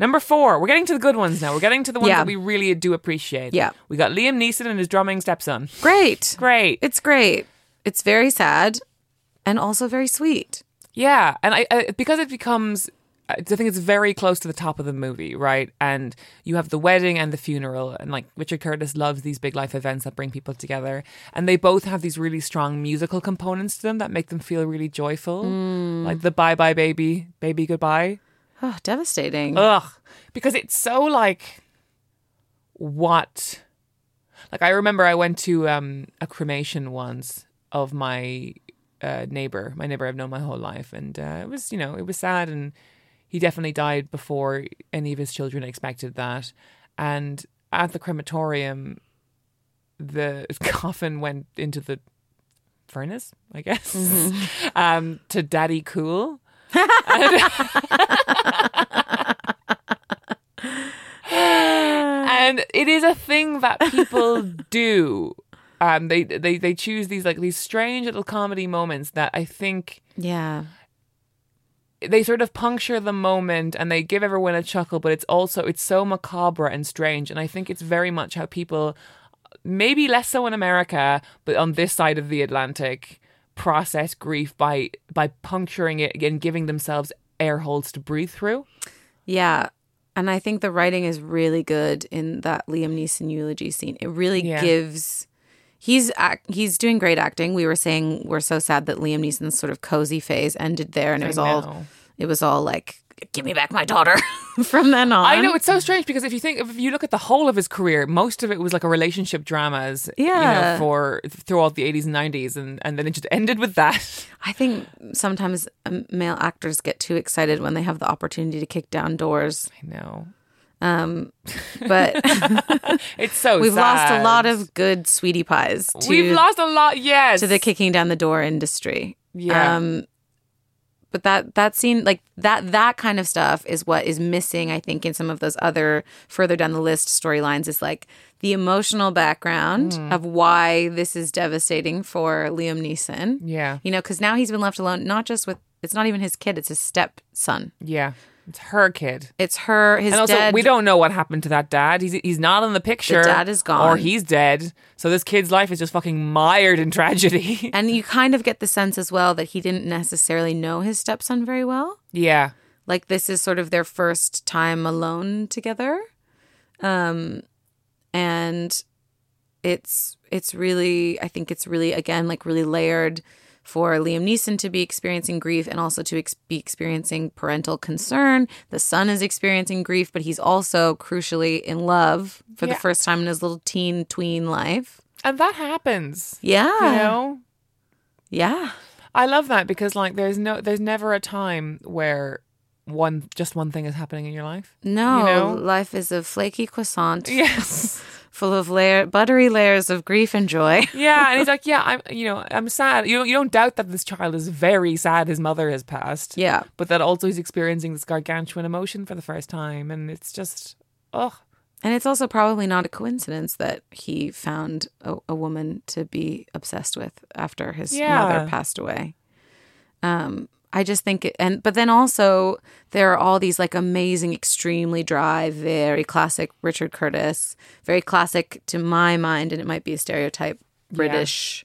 Number four, we're getting to the good ones now. We're getting to the ones Yeah. that we really do appreciate. Yeah. We got Liam Neeson and his drumming stepson. Great. Great. It's great. It's very sad and also very sweet. Yeah, and I, I because it becomes, I think it's very close to the top of the movie, right? And you have the wedding and the funeral, and like Richard Curtis loves these big life events that bring people together, and they both have these really strong musical components to them that make them feel really joyful, mm. like the "Bye Bye Baby, Baby Goodbye." Oh, devastating. Ugh, because it's so like what, like I remember I went to um, a cremation once of my uh, neighbor, my neighbor I've known my whole life, and uh, it was you know it was sad, and he definitely died before any of his children expected that, and at the crematorium, the coffin went into the furnace, I guess, um, to Daddy Cool. and it is a thing that people do. Um, they they they choose these like these strange little comedy moments that I think yeah. they sort of puncture the moment and they give everyone a chuckle, but it's also it's so macabre and strange. And I think it's very much how people, maybe less so in America, but on this side of the Atlantic, process grief by by puncturing it and giving themselves air holes to breathe through. Yeah. And I think the writing is really good in that Liam Neeson eulogy scene. It really Yeah. gives he's act, he's doing great acting. We were saying we're so sad that Liam Neeson's sort of cozy phase ended there and it was all it was all like give me back my daughter from then on. I know it's so strange because if you think if you look at the whole of his career, most of it was like a relationship dramas, you know, Yeah. for throughout the eighties and nineties, and and then it just ended with that. I think sometimes um, male actors get too excited when they have the opportunity to kick down doors. I know Um, but it's so we've lost a lot of good sweetie pies to, We've lost a lot, yes, to the kicking down the door industry. Yeah. Um, but that that scene, like that that kind of stuff, is what is missing. I think in some of those other further down the list storylines is like the emotional background Mm. of why this is devastating for Liam Neeson. Yeah, You know, because now he's been left alone, not just with it's not even his kid; it's his stepson. yeah, it's her kid. It's her. His and also, dad. we don't know what happened to that dad. He's he's not in the picture. dad is gone. or he's dead. So this kid's life is just fucking mired in tragedy. And you kind of get the sense as well that he didn't necessarily know his stepson very well. yeah, Like this is sort of their first time alone together. Um and it's it's really I think it's really again like really layered for Liam Neeson to be experiencing grief and also to ex- be experiencing parental concern. The son is experiencing grief, but he's also crucially in love for Yeah. the first time in his little teen tween life. and that happens. Yeah. You know, Yeah. I love that because like there's no there's never a time where one just one thing is happening in your life. No, You know? life is a flaky croissant Yes. full of layer buttery layers of grief and joy. Yeah, and he's like, yeah, I'm, you know, I'm sad. You don't, you don't doubt that this child is very sad. His mother has passed. Yeah. but that also he's experiencing this gargantuan emotion for the first time, and it's just, oh, And it's also probably not a coincidence that he found a, a woman to be obsessed with after his Yeah. mother passed away. Um, I just think, it, and but then also there are all these like amazing, extremely dry, very classic Richard Curtis, very classic to my mind, and it might be a stereotype British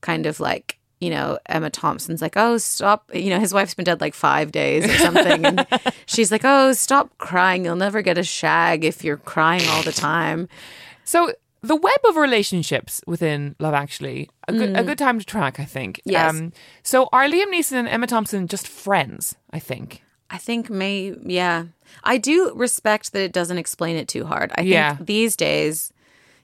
kind of like you know Emma Thompson's like oh stop you know his wife's been dead like five days or something and she's like oh stop crying. You'll never get a shag if you're crying all the time. So the web of relationships within Love Actually, a good, a good time to track, I think. Mm. Yes. Um, so are Liam Neeson and Emma Thompson just friends? I think. I think may yeah. I do respect that it doesn't explain it too hard. I Yeah. think these days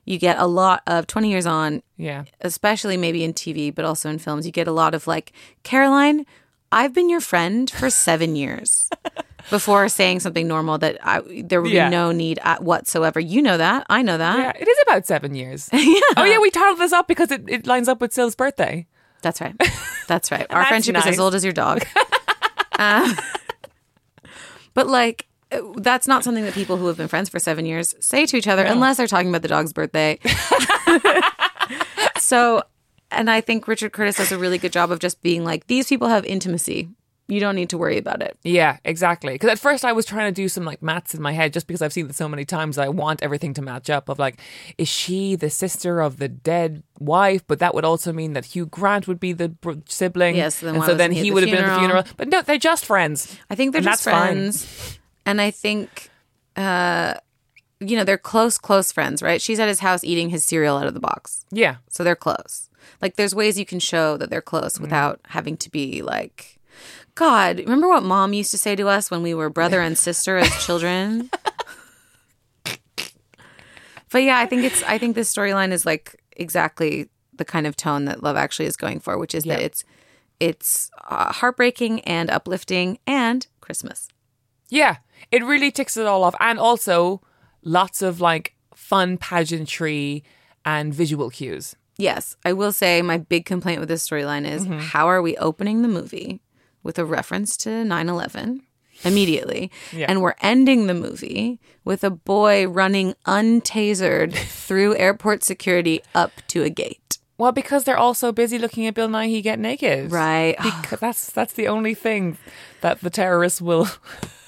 you get a lot of 20 years on, Yeah. especially maybe in TV, but also in films, you get a lot of like, Caroline, I've been your friend for seven years. before saying something normal that I, there would Yeah. be no need at whatsoever. You know that. I know that. Yeah, it is about seven years. yeah. Oh yeah, we titled this up because it, it lines up with Sil's birthday. That's right. That's right. Our That's friendship is as old as your dog. Uh, but like, uh, that's not something that people who have been friends for seven years say to each other unless they're talking about the dog's birthday. so, and I think Richard Curtis does a really good job of just being like, these people have intimacy. You don't need to worry about it. Yeah, exactly. Because at first I was trying to do some like maths in my head just because I've seen it so many times. I want everything to match up. Of like, is she the sister of the dead wife? But that would also mean that Hugh Grant would be the br- sibling. Yes, then and so then he the would have been at the funeral? But no, they're just friends. I think they're And just that's fine. friends. And I think, uh, you know, they're close, close friends, right? She's at his house eating his cereal out of the box. Yeah, So they're close. Like there's ways you can show that they're close without having to be like God, remember what mom used to say to us when we were brother and sister as children? but yeah, I think it's I think this storyline is like exactly the kind of tone that Love Actually is going for, which is that it's it's uh, heartbreaking and uplifting and Christmas. yeah. It really ticks it all off, and also lots of like fun pageantry and visual cues. Yes, I will say my big complaint with this storyline is Mm-hmm. how are we opening the movie with a reference to 9 11 immediately? Yeah. And we're ending the movie with a boy running untasered through airport security up to a gate. Well, because they're all so busy looking at Bill Nighy get naked, Right. Because that's that's the only thing that the terrorists will.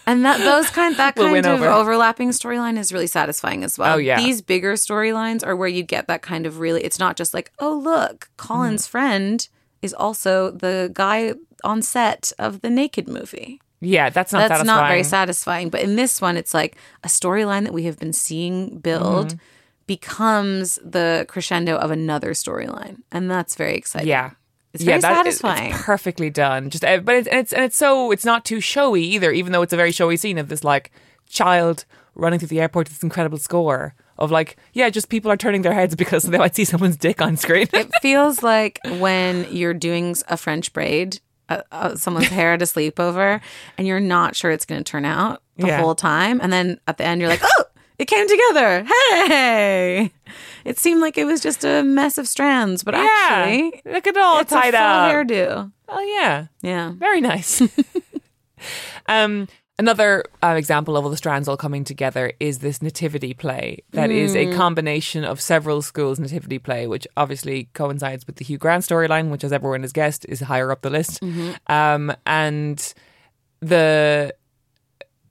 And that those kind that kind of over. overlapping storyline is really satisfying as well. Oh, yeah. These bigger storylines are where you get that kind of really it's not just like, oh look. Colin's mm-hmm. friend is also the guy on set of the naked movie. Yeah, that's not That's satisfying. not very satisfying. But in this one, it's like a storyline that we have been seeing build Mm-hmm. becomes the crescendo of another storyline, and that's very exciting. Yeah. It's yeah, very that- satisfying. It's perfectly done. Just, uh, but it's and it's and it's so it's not too showy either. Even though it's a very showy scene of this like child running through the airport with this incredible score of like yeah, just people are turning their heads because they might see someone's dick on screen. It feels like when you're doing a French braid, uh, uh, someone's hair at a sleepover, and you're not sure it's going to turn out the Yeah. whole time, and then at the end you're like, oh. It came together. Hey! It seemed like it was just a mess of strands, but actually, look at it all it's a tied full up. hairdo. Oh yeah, Yeah. very nice. um, another uh, example of all the strands all coming together is this nativity play that is a combination of several schools' nativity play, which obviously coincides with the Hugh Grant storyline, which, as everyone has guessed, is higher up the list. Um, and the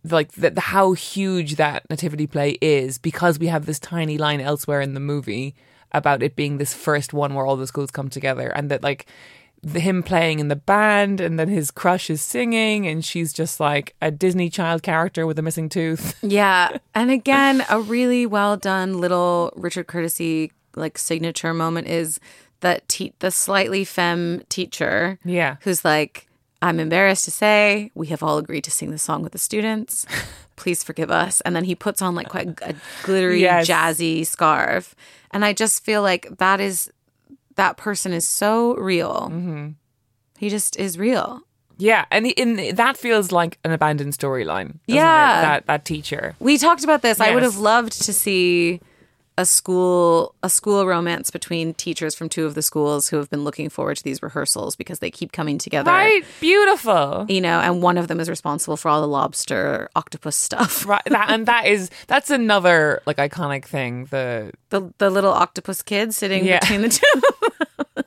like the, the how huge that nativity play is because we have this tiny line elsewhere in the movie about it being this first one where all the schools come together and that like him playing in the band and then his crush is singing and she's just like a Disney child character with a missing tooth. Yeah. And again, a really well done little Richard Curtis like signature moment is that te- the slightly femme teacher. Yeah. Who's like, I'm embarrassed to say we have all agreed to sing the song with the students. Please forgive us. And then he puts on like quite a glittery, Yes. jazzy scarf. And I just feel like that is, that person is so real. Mm-hmm. He just is real. Yeah, and in that feels like an abandoned storyline. doesn't it? Yeah. that that teacher. We talked about this. I would have loved to see a school a school romance between teachers from two of the schools who have been looking forward to these rehearsals because they keep coming together. Right, beautiful. You know, and one of them is responsible for all the lobster octopus stuff. Right, that and that is that's another like iconic thing. The The the little octopus kid sitting Yeah. between the two. but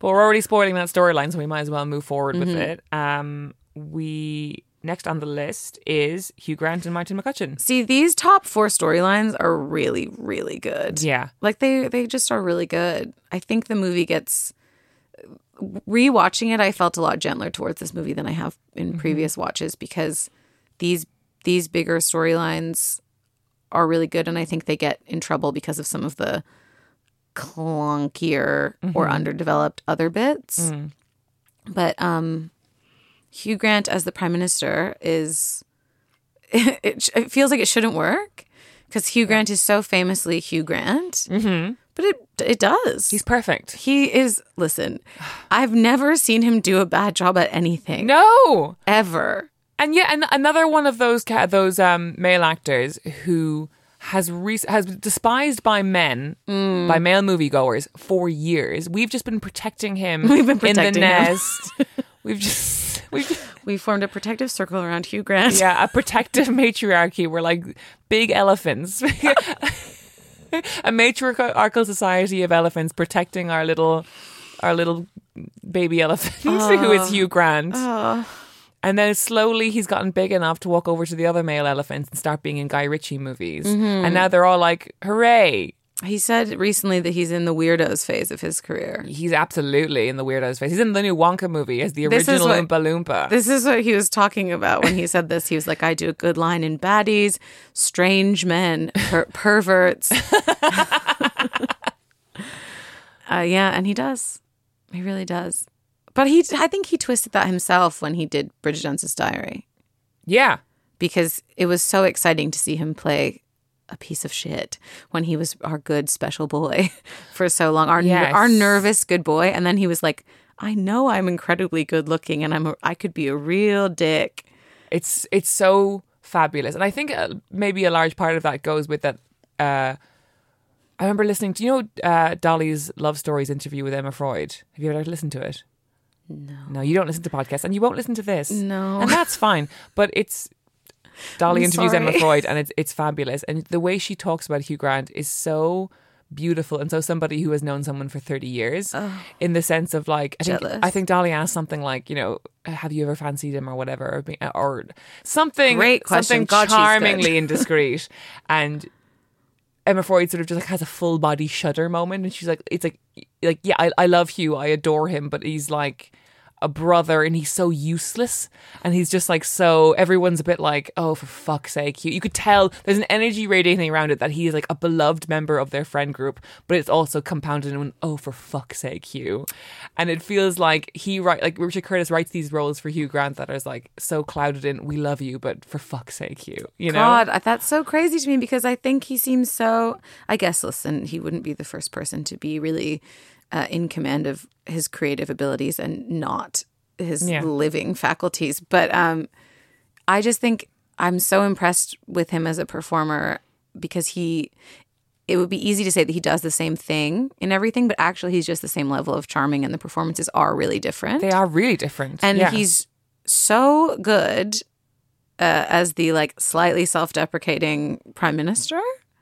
we're already spoiling that storyline, so we might as well move forward Mm-hmm. with it. Um, we next on the list is Hugh Grant and Martine McCutcheon. See, these top four storylines are really, really good. Yeah, Like they they just are really good. I think the movie gets rewatching it I felt a lot gentler towards this movie than I have in previous watches because these these bigger storylines are really good and I think they get in trouble because of some of the clunkier or underdeveloped other bits. But um Hugh Grant as the prime minister is it, it feels like it shouldn't work because Hugh Grant is so famously Hugh Grant. Mm-hmm. But it it does. he's perfect. he is. Listen, I've never seen him do a bad job at anything No, ever. And yeah, and another one of those ca- those um, male actors who has re- has despised by men, Mm. by male moviegoers for years. We've just been protecting him We've been in the nest. we've just we've just, We formed a protective circle around Hugh Grant. yeah, a protective matriarchy. We're like big elephants. a matriarchal society of elephants protecting our little our little baby elephant who is Hugh Grant. And then slowly he's gotten big enough to walk over to the other male elephants and start being in Guy Ritchie movies. And now they're all like, hooray. He said recently that he's in the weirdos phase of his career. He's absolutely in the weirdo's phase. He's in the new Wonka movie as the original what- Oompa Loompa. This is what he was talking about when he said this. He was like, I do a good line in baddies, strange men, per- perverts. uh, yeah, and he does. He really does. But he, I think he twisted that himself when he did Bridget Jones's Diary yeah. because it was so exciting to see him play a piece of shit when he was our good special boy for so long, our our nervous good boy, and then he was like, "I know I'm incredibly good looking, and I'm a, I could be a real dick." it's it's so fabulous, and I think uh, maybe a large part of that goes with that. Uh, I remember listening to you know uh, Dolly's love stories interview with Emma Freud. Have you ever listened to it? No, no, you don't listen to podcasts, and you won't listen to this. No. and that's fine. But it's Dolly I'm interviews Emma. Freud, and it's it's fabulous. And the way she talks about Hugh Grant is so beautiful, and so somebody who has known someone for thirty years, in the sense of like, I think, Jealous. I think Dolly asked something like, you know, have you ever fancied him or whatever, or, uh, or something, Great question. something God, charmingly indiscreet, and. Emma Freud sort of just like has a full body shudder moment, and she's like, "It's like, like yeah, I, I love Hugh, I adore him, but he's like a brother, and he's so useless, and he's just like so. Everyone's a bit like, oh, for fuck's sake, Hugh. You could tell there's an energy radiating around it that he is like a beloved member of their friend group, but it's also compounded in, oh, for fuck's sake, Hugh, and it feels like he write like Richard Curtis writes these roles for Hugh Grant that are like so clouded in, we love you, but for fuck's sake, Hugh, you know. God, that's so crazy to me because I think he seems so. I guess, listen, he wouldn't be the first person to be really uh, in command of his creative abilities and not his Yeah. living faculties. But um, I just think I'm so impressed with him as a performer because he. It would be easy to say that he does the same thing in everything, but actually, he's just the same level of charming, and the performances are really different They are really different, and Yeah. he's so good uh, as the like slightly self-deprecating prime minister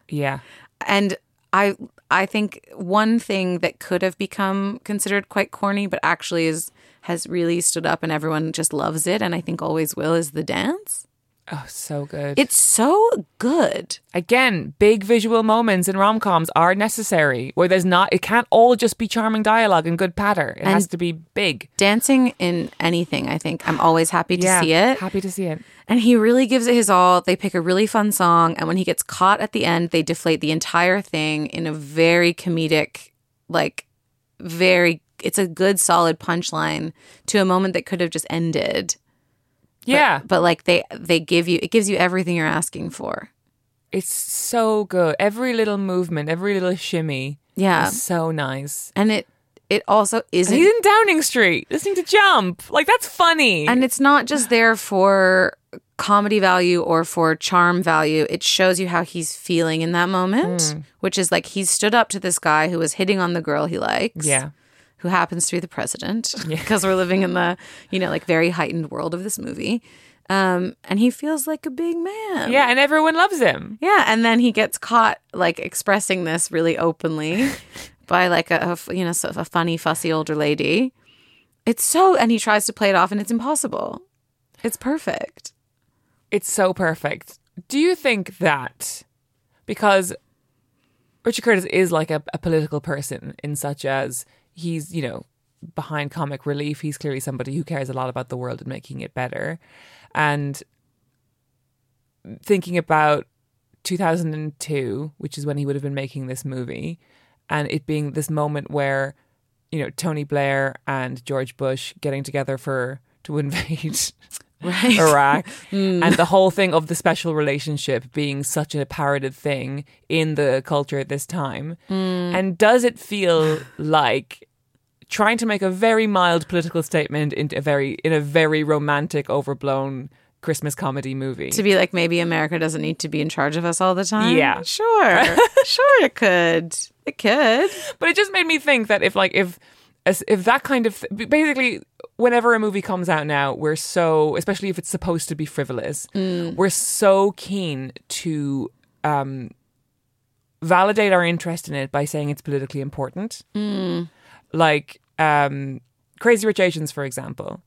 yeah. and i i think one thing that could have become considered quite corny but actually is has really stood up and everyone just loves it and i think always will is the dance Oh, so good. it's so good Again, big visual moments in rom coms are necessary. Where there's not, it can't all just be charming dialogue and good patter. It has to be big. dancing in anything i think i'm always happy to yeah, see it Happy to see it. And he really gives it his all. They pick a really fun song. And when he gets caught at the end, they deflate the entire thing in a very comedic, like, very, it's a good, solid punchline to a moment that could have just ended. Yeah, But like, they, they give you, it gives you everything you're asking for. it's so good. Every little movement, every little shimmy, Yeah. so nice. And it, it also isn't. he's in Downing Street listening to Jump. Like that's funny. And it's not just there for comedy value or for charm value. It shows you how he's feeling in that moment, Mm. which is like he stood up to this guy who was hitting on the girl he likes. yeah, Who happens to be the president because we're living in the, you know, like very heightened world of this movie. Um, and he feels like a big man. yeah, and everyone loves him. Yeah. And then he gets caught like expressing this really openly by like a you know, sort of a funny, fussy older lady. It's so, and he tries to play it off and it's impossible. It's perfect. It's so perfect. Do you think that because Richard Curtis is like a, a political person in such as he's, you know, behind comic relief, he's clearly somebody who cares a lot about the world and making it better. And thinking about 2002, which is when he would have been making this movie, and it being this moment where, you know, Tony Blair and George Bush getting together for to invade Right. Iraq, hmm. and the whole thing of the special relationship being such a parroted thing in the culture at this time. Hmm. And does it feel like trying to make a very mild political statement into a very in a very romantic, overblown Christmas comedy movie. To be like, maybe America doesn't need to be in charge of us all the time. Yeah. Sure. sure, it could. It could. But it just made me think that if like if if that kind of th- basically whenever a movie comes out now, we're so especially if it's supposed to be frivolous, we're so keen to um validate our interest in it by saying it's politically important. Like um Crazy Rich Asians, for example.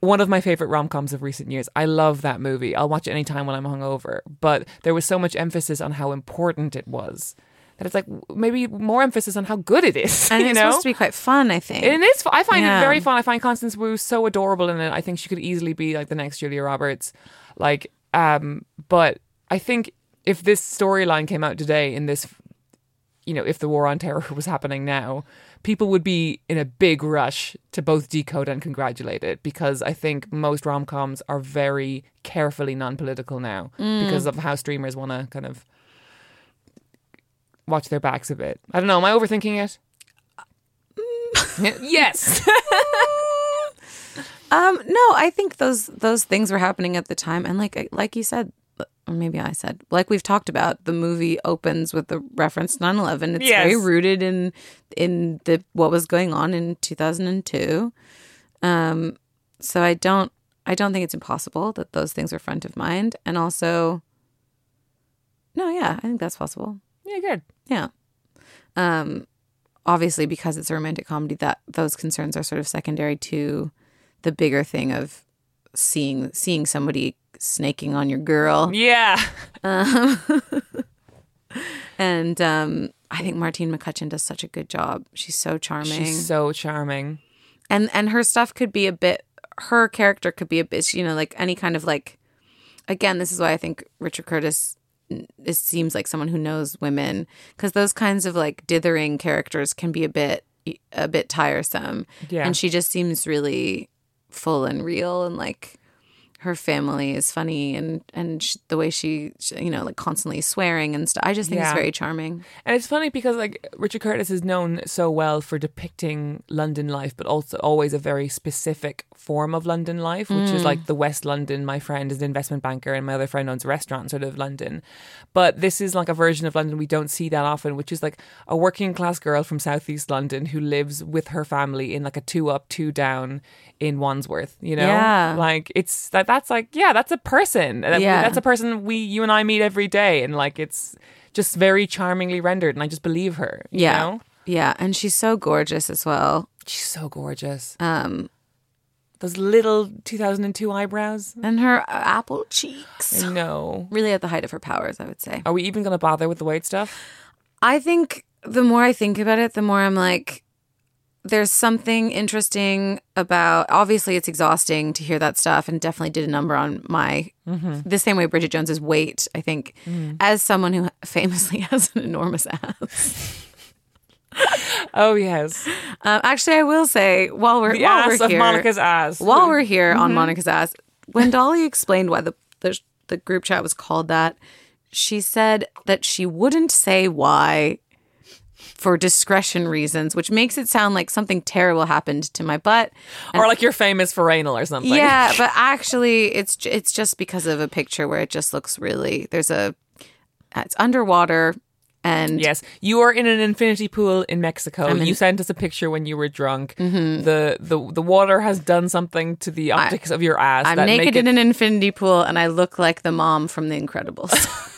One of my favorite rom coms of recent years. I love that movie. I'll watch it anytime when I'm hungover. But there was so much emphasis on how important it was that it's like maybe more emphasis on how good it is. And it's know? supposed to be quite fun, I think. It is. I find Yeah. it very fun. I find Constance Wu so adorable in it. I think she could easily be like the next Julia Roberts. Like, um, but I think if this storyline came out today in this, you know, if the war on terror was happening now, people would be in a big rush to both decode and congratulate it because I think most rom coms are very carefully non political now because of how streamers want to kind of watch their backs a bit. I don't know. Am I overthinking it? yes. Um, no, I think those those things were happening at the time, and like like you said, or maybe I said, like we've talked about, the movie opens with the reference to 9-11. It's Yes. very rooted in in the what was going on in two thousand and two. Um, so I don't I don't think it's impossible that those things are front of mind, and also, no, yeah, I think that's possible. yeah, good. Yeah. Um, obviously, because it's a romantic comedy, that those concerns are sort of secondary to the bigger thing of seeing seeing somebody snaking on your girl. Yeah. And um, I think Martine McCutcheon does such a good job. She's so charming, She's so charming. and and her stuff could be a bit. Her character could be a bit, you know, like any kind of like. Again, this is why I think Richard Curtis it seems like someone who knows women because those kinds of like dithering characters can be a bit a bit tiresome. Yeah. And she just seems really full and real and like her family is funny and and sh- the way she, she you know like constantly swearing and stuff. I just think Yeah. it's very charming. And it's funny because like Richard Curtis is known so well for depicting London life, but also always a very specific form of London life, which is mm. like the West London. My friend is an investment banker, and my other friend owns a restaurant, sort of London. But this is like a version of London we don't see that often, which is like a working class girl from southeast London who lives with her family in like a two up, two down in Wandsworth. You know, Yeah. like it's that, that that's like yeah, that's a person. Yeah. that's a person we you and I meet every day, and like it's just very charmingly rendered, and I just believe her. You Yeah. know? Yeah, and she's so gorgeous as well. she's so gorgeous. Um Those little 2002 eyebrows. and her uh, apple cheeks. I know. Really at the height of her powers, I would say. Are we even going to bother with the white stuff? I think the more I think about it, the more I'm like, there's something interesting about. Obviously, it's exhausting to hear that stuff, and definitely did a number on my mm-hmm. the same way Bridget Jones's weight. I think, mm. as someone who famously has an enormous ass. Oh yes, Um, actually, I will say while we're the while ass we're of here, Monica's ass. while we're here on mm-hmm. Monica's ass, when Dolly explained why the, the the group chat was called that, she said that she wouldn't say why for discretion reasons, which makes it sound like something terrible happened to my butt. or like you're famous for anal or something. Yeah, but actually, it's it's just because of a picture where it just looks really. There's a it's underwater and Yes, you are in an infinity pool in Mexico. In- Mm-hmm. you sent us a picture when you were drunk. The, the the water has done something to the optics of your ass. I'm naked make it, in an infinity pool and I look like the mom from The Incredibles.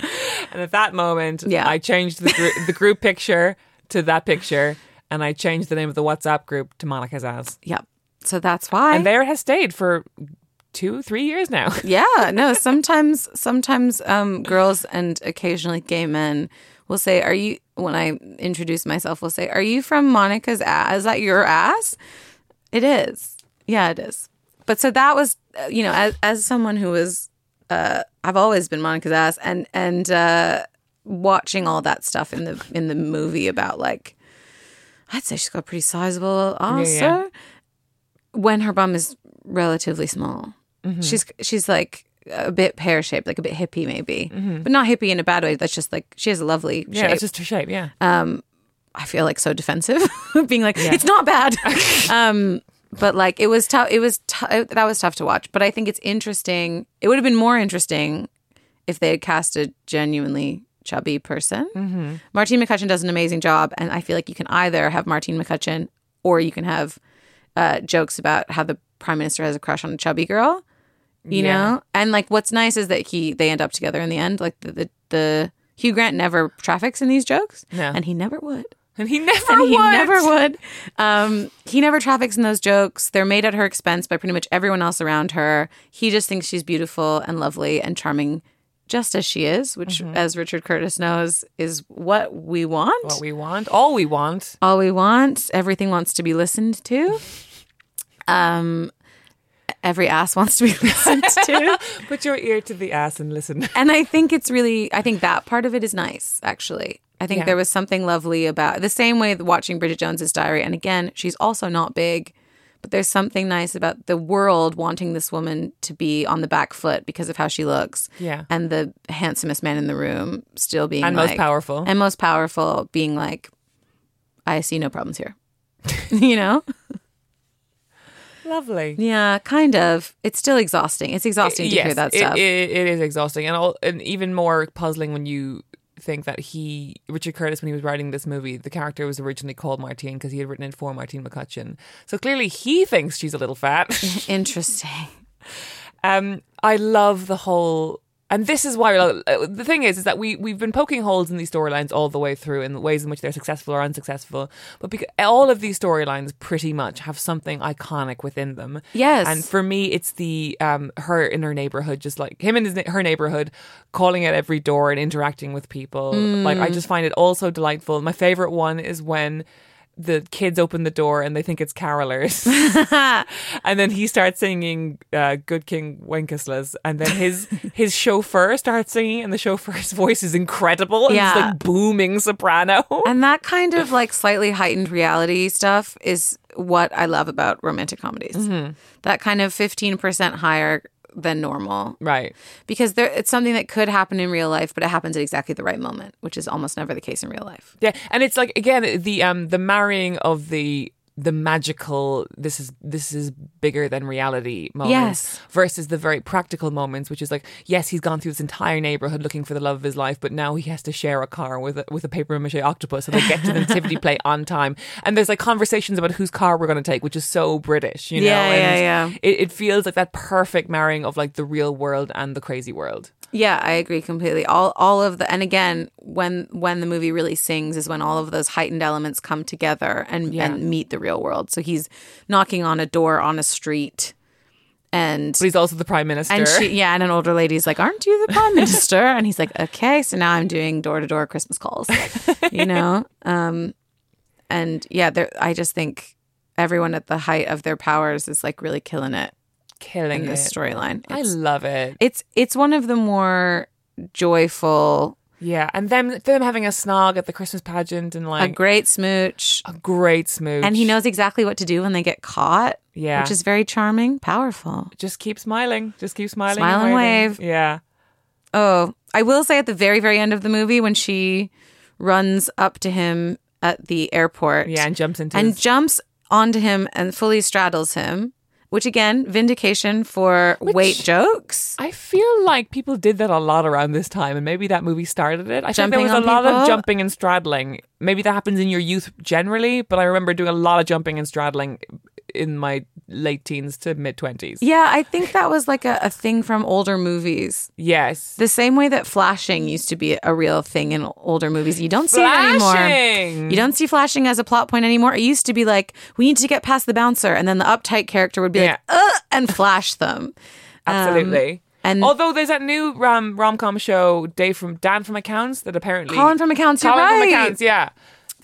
And at that moment, Yeah. I changed the gr- the group picture to that picture, and I changed the name of the WhatsApp group to Monica's ass. yep. So that's why. And there it has stayed for two, three years now. Yeah, no, sometimes sometimes um girls and occasionally gay men will say, "Are you?" When I introduce myself, will say, "Are you from Monica's ass? Is that your ass?" It is. Yeah, it is. But so that was, uh, you know, as as someone who was, uh, I've always been Monica's ass, and and uh, watching all that stuff in the in the movie about like, I'd say she's got a pretty sizable ass. yeah. sir. When her bum is relatively small, she's she's like a bit pear shaped, like a bit hippie maybe, but not hippie in a bad way. That's just like she has a lovely Yeah, shape. it's just her shape. Yeah. I feel like so defensive, being like it's not bad. um, but like it was tough. It was tou- that was tough to watch. But I think it's interesting. It would have been more interesting if they had cast a genuinely chubby person. Mm-hmm. Martine McCutcheon does an amazing job, and I feel like you can either have Martine McCutcheon or you can have uh, jokes about how the prime minister has a crush on a chubby girl. You Yeah. know, and like what's nice is that he they end up together in the end. Like the the, the Hugh Grant never traffics in these jokes, No. and he never would And he never and he never would. Um, he never traffics in those jokes. They're made at her expense by pretty much everyone else around her. He just thinks she's beautiful and lovely and charming, just as she is, which, as Richard Curtis knows, is what we want. What we want, all we want. All we want. Everything wants to be listened to. Um, every ass wants to be listened to. Put your ear to the ass and listen. and I think it's really, I think that part of it is nice, actually. I think Yeah. there was something lovely about the same way watching Bridget Jones's diary. And again, she's also not big, but there's something nice about the world wanting this woman to be on the back foot because of how she looks. Yeah. And the handsomest man in the room still being And most powerful. And most powerful being like, I see no problems here. you know? Lovely. Yeah, kind of. It's still exhausting. It's exhausting to yes, hear that it- stuff. it- it is exhausting, and all, and even more puzzling when you think that he, Richard Curtis, when he was writing this movie, the character was originally called Martine because he had written it for Martine McCutcheon. So clearly, he thinks she's a little fat. Interesting. Um, I love the whole, and this is why uh, the thing is, is that we we've been poking holes in these storylines all the way through in the ways in which they're successful or unsuccessful. But because all of these storylines pretty much have something iconic within them. Yes. and for me, it's the um her in her neighborhood, just like him in his, her neighborhood, calling at every door and interacting with people. Like I just find it all so delightful. My favorite one is when. The kids open the door and they think it's carolers, and then he starts singing uh, "Good King Wenceslas," and then his his chauffeur starts singing, and the chauffeur's voice is incredible. And Yeah. it's like booming soprano. And that kind of like slightly heightened reality stuff is what I love about romantic comedies. Mm-hmm. That kind of 15% higher than normal right. because there it's something that could happen in real life but it happens at exactly the right moment, which is almost never the case in real life. Yeah, and it's like again the um the marrying of the the magical this is this is bigger than reality moments Yes. versus the very practical moments which is like yes he's gone through this entire neighborhood looking for the love of his life but now he has to share a car with a, with a paper mache octopus so they get to the nativity play on time and there's like conversations about whose car we're going to take which is so british you know Yeah, yeah, yeah. It, it feels like that perfect marrying of like the real world and the crazy world Yeah, I agree completely. All all of the and again, when when the movie really sings is when all of those heightened elements come together and Yeah. and meet the real world. So he's knocking on a door on a street and but he's also the prime minister And she, yeah, and an older lady's like, "Aren't you the prime minister?" and he's like, "Okay." So now I'm doing door to door Christmas calls, you know. Um, and yeah, there. I just think everyone at the height of their powers is like really killing it killing in this storyline. I love it it's it's one of the more joyful, Yeah, and them them having a snog at the Christmas pageant and like a great smooch, a great smooch. and he knows exactly what to do when they get caught. Yeah. which is very charming, powerful. just keep smiling, just keep smiling, Smile and wave. Yeah, Oh, I will say at the very, very end of the movie when she runs up to him at the airport. yeah, and jumps into and his- jumps onto him and fully straddles him, which again, vindication for weight jokes. I feel like people did that a lot around this time, and maybe that movie started it. I think there was a lot of jumping and straddling. Maybe that happens in your youth generally, but I remember doing a lot of jumping and straddling in my late teens to mid twenties. Yeah, I think that was like a, a thing from older movies. Yes, The same way that flashing used to be a real thing in older movies. You don't see it anymore. You don't see flashing as a plot point anymore. It used to be like, we need to get past the bouncer. And then the uptight character would be like, Yeah. uh, and flash them. Absolutely. and- although there's that new rom rom com show, Dave from Dan from Accounts, that apparently Colin from Accounts, you're from right. Accounts, yeah.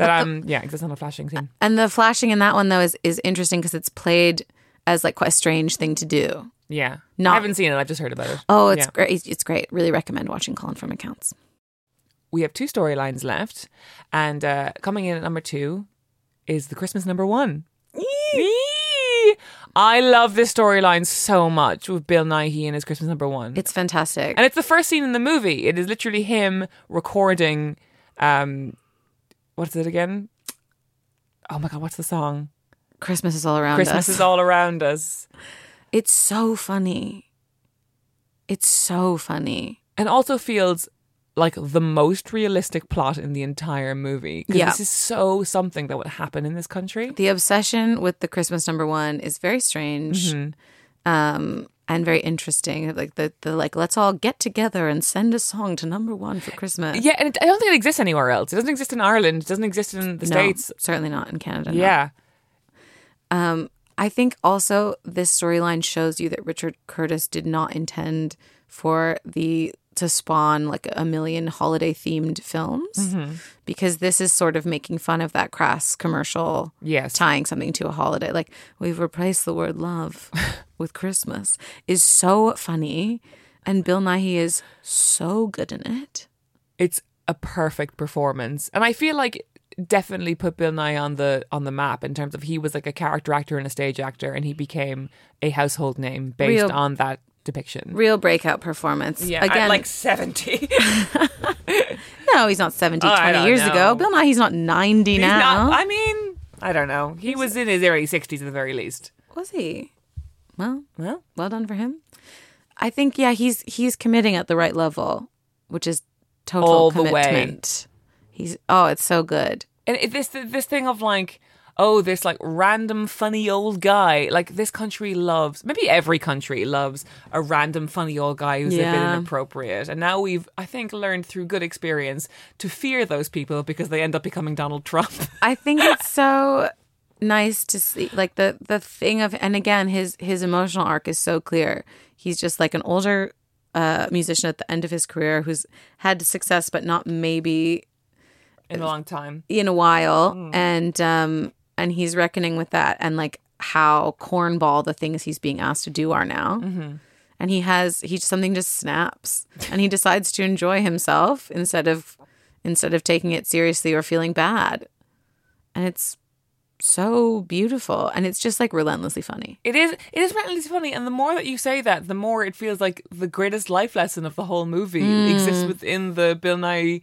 That um yeah, because it's not a flashing scene. And the flashing in that one, though, is, is interesting because it's played as like quite a strange thing to do. Yeah, Not- I haven't seen it. I've just heard about it. Oh, it's Yeah. great. It's great. Really recommend watching Colin from Accounts. We have two storylines left, and uh, coming in at number two is the Christmas number one. I love this storyline so much with Bill Nighy and his Christmas number one. It's fantastic. and it's the first scene in the movie. It is literally him recording. Um, what's it again? Oh my god, what's the song? Christmas is all around Christmas us. is all around us. it's so funny. It's so funny. and also feels like the most realistic plot in the entire movie. Yeah. this is so something that would happen in this country. The obsession with the Christmas number one is very strange. Mm-hmm. Um and very interesting. Like the, the like, let's all get together and send a song to number one for Christmas. Yeah, and it, I don't think it exists anywhere else. It doesn't exist in Ireland. It doesn't exist in the No, States. certainly not in Canada. no. Yeah. I think also this storyline shows you that Richard Curtis did not intend for the to spawn like a million holiday themed films Mm-hmm. because this is sort of making fun of that crass commercial Yes. tying something to a holiday like we've replaced the word love with christmas is so funny and bill nighy is so good in it It's a perfect performance. And I feel like definitely put Bill Nighy on the on the map in terms of he was like a character actor and a stage actor and he became a household name based Real- on that depiction. real breakout performance Yeah, again at like 70. no he's not 70 Oh, 20 years know. ago bill Nighy, he's not 90 He's now not, I mean, I don't know. He was in his early 60s at the very least. Was he? Well, Well, well done for him. I think yeah, he's he's committing at the right level, which is total All the way. commitment. He's oh, it's so good. and this this thing of like oh this like random funny old guy. Like this country loves maybe every country loves a random funny old guy who's a bit inappropriate. And now we've i think learned through good experience to fear those people because they end up becoming donald trump. I think it's so nice to see like the the thing of and again his his emotional arc is so clear. He's just like an older uh musician at the end of his career who's had success but not maybe in a long time. in a while. Hmm. and um and he's reckoning with that and like how cornball the things he's being asked to do are now Mm-hmm. and he has he something just snaps and he decides to enjoy himself instead of instead of taking it seriously or feeling bad and it's so beautiful and it's just like relentlessly funny it is it is relentlessly funny and the more that you say that the more it feels like the greatest life lesson of the whole movie Mm. exists within the bill nighy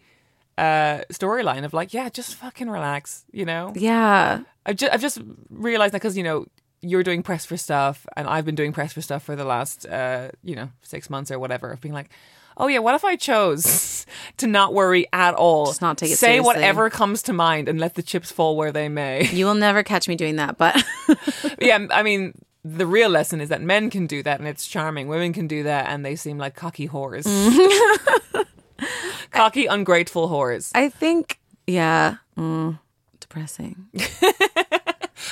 uh storyline of like yeah just fucking relax you know? Yeah. I've just, I've just realized that because you know you're doing press for stuff and I've been doing press for stuff for the last uh, you know six months or whatever of being like oh yeah what if I chose to not worry at all? Just not take it say seriously. whatever comes to mind and let the chips fall where they may. You will never catch me doing that but yeah I mean the real lesson is that men can do that and it's charming. Women can do that and they seem like cocky whores cocky ungrateful whores i think yeah mm, depressing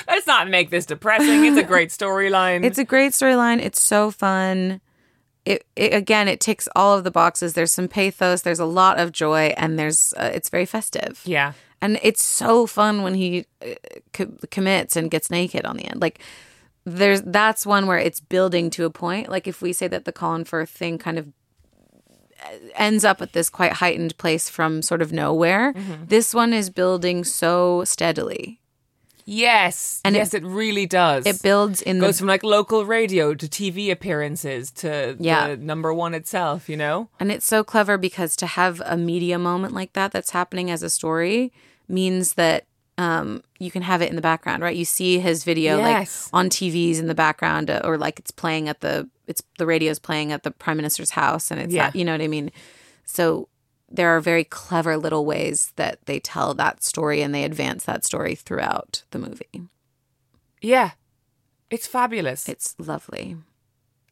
let's not make this depressing it's a great storyline It's a great storyline. It's so fun. It, it again, it ticks all of the boxes. There's some pathos. There's a lot of joy, and there's uh, it's very festive. yeah and it's so fun when he uh, co- commits and gets naked on the end. Like there's that's one where it's building to a point. Like if we say that the Colin Firth thing kind of ends up at this quite heightened place from sort of nowhere, this one is building so steadily. Yes, And yes, it, really does. It builds in goes the from like local radio to TV appearances to Yeah. the number one itself. You know, And it's so clever because to have a media moment like that that's happening as a story means that um, you can have it in the background, right? You see his video Yes. like on TVs in the background, uh, or like it's playing at the it's the radio's playing at the prime minister's house, and it's Yeah. that, you know what I mean. So there are very clever little ways that they tell that story and they advance that story throughout the movie. yeah, it's fabulous. It's lovely.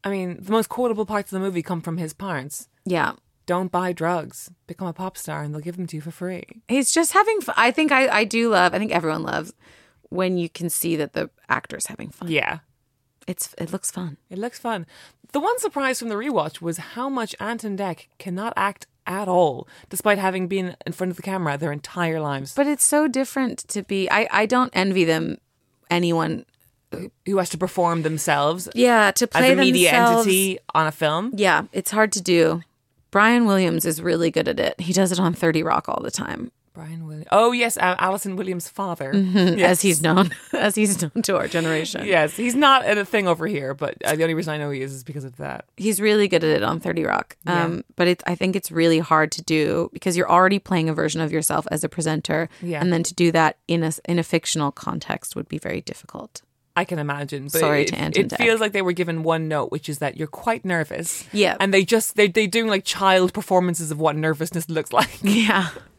I mean, the most quotable parts of the movie come from his parents. Yeah. Don't buy drugs. Become a pop star, and they'll give them to you for free. He's just having fun. I think I, I do love, I think everyone loves when you can see that the actor's having fun. Yeah, It's It looks fun. it looks fun. The one surprise from the rewatch was how much Ant and Dec cannot act at all, despite having been in front of the camera their entire lives. But it's so different to be, I, I don't envy them, anyone. who has to perform themselves Yeah, to as play a media entity on a film? Yeah, it's hard to do. Brian Williams is really good at it. He does it on 30 Rock all the time. Brian Williams. Oh yes, uh, Allison Williams' father. as Yes. he's known, as he's known to our generation. Yes, he's not a thing over here, but uh, the only reason I know he is is because of that. he's really good at it on 30 rock Yeah. um but it's i think it's really hard to do because you're already playing a version of yourself as a presenter Yeah. and then to do that in a in a fictional context would be very difficult I can imagine. But Sorry it, to Ant and It Dec. feels like they were given one note, which is that you're quite nervous. Yeah. and they just they they doing like child performances of what nervousness looks like. yeah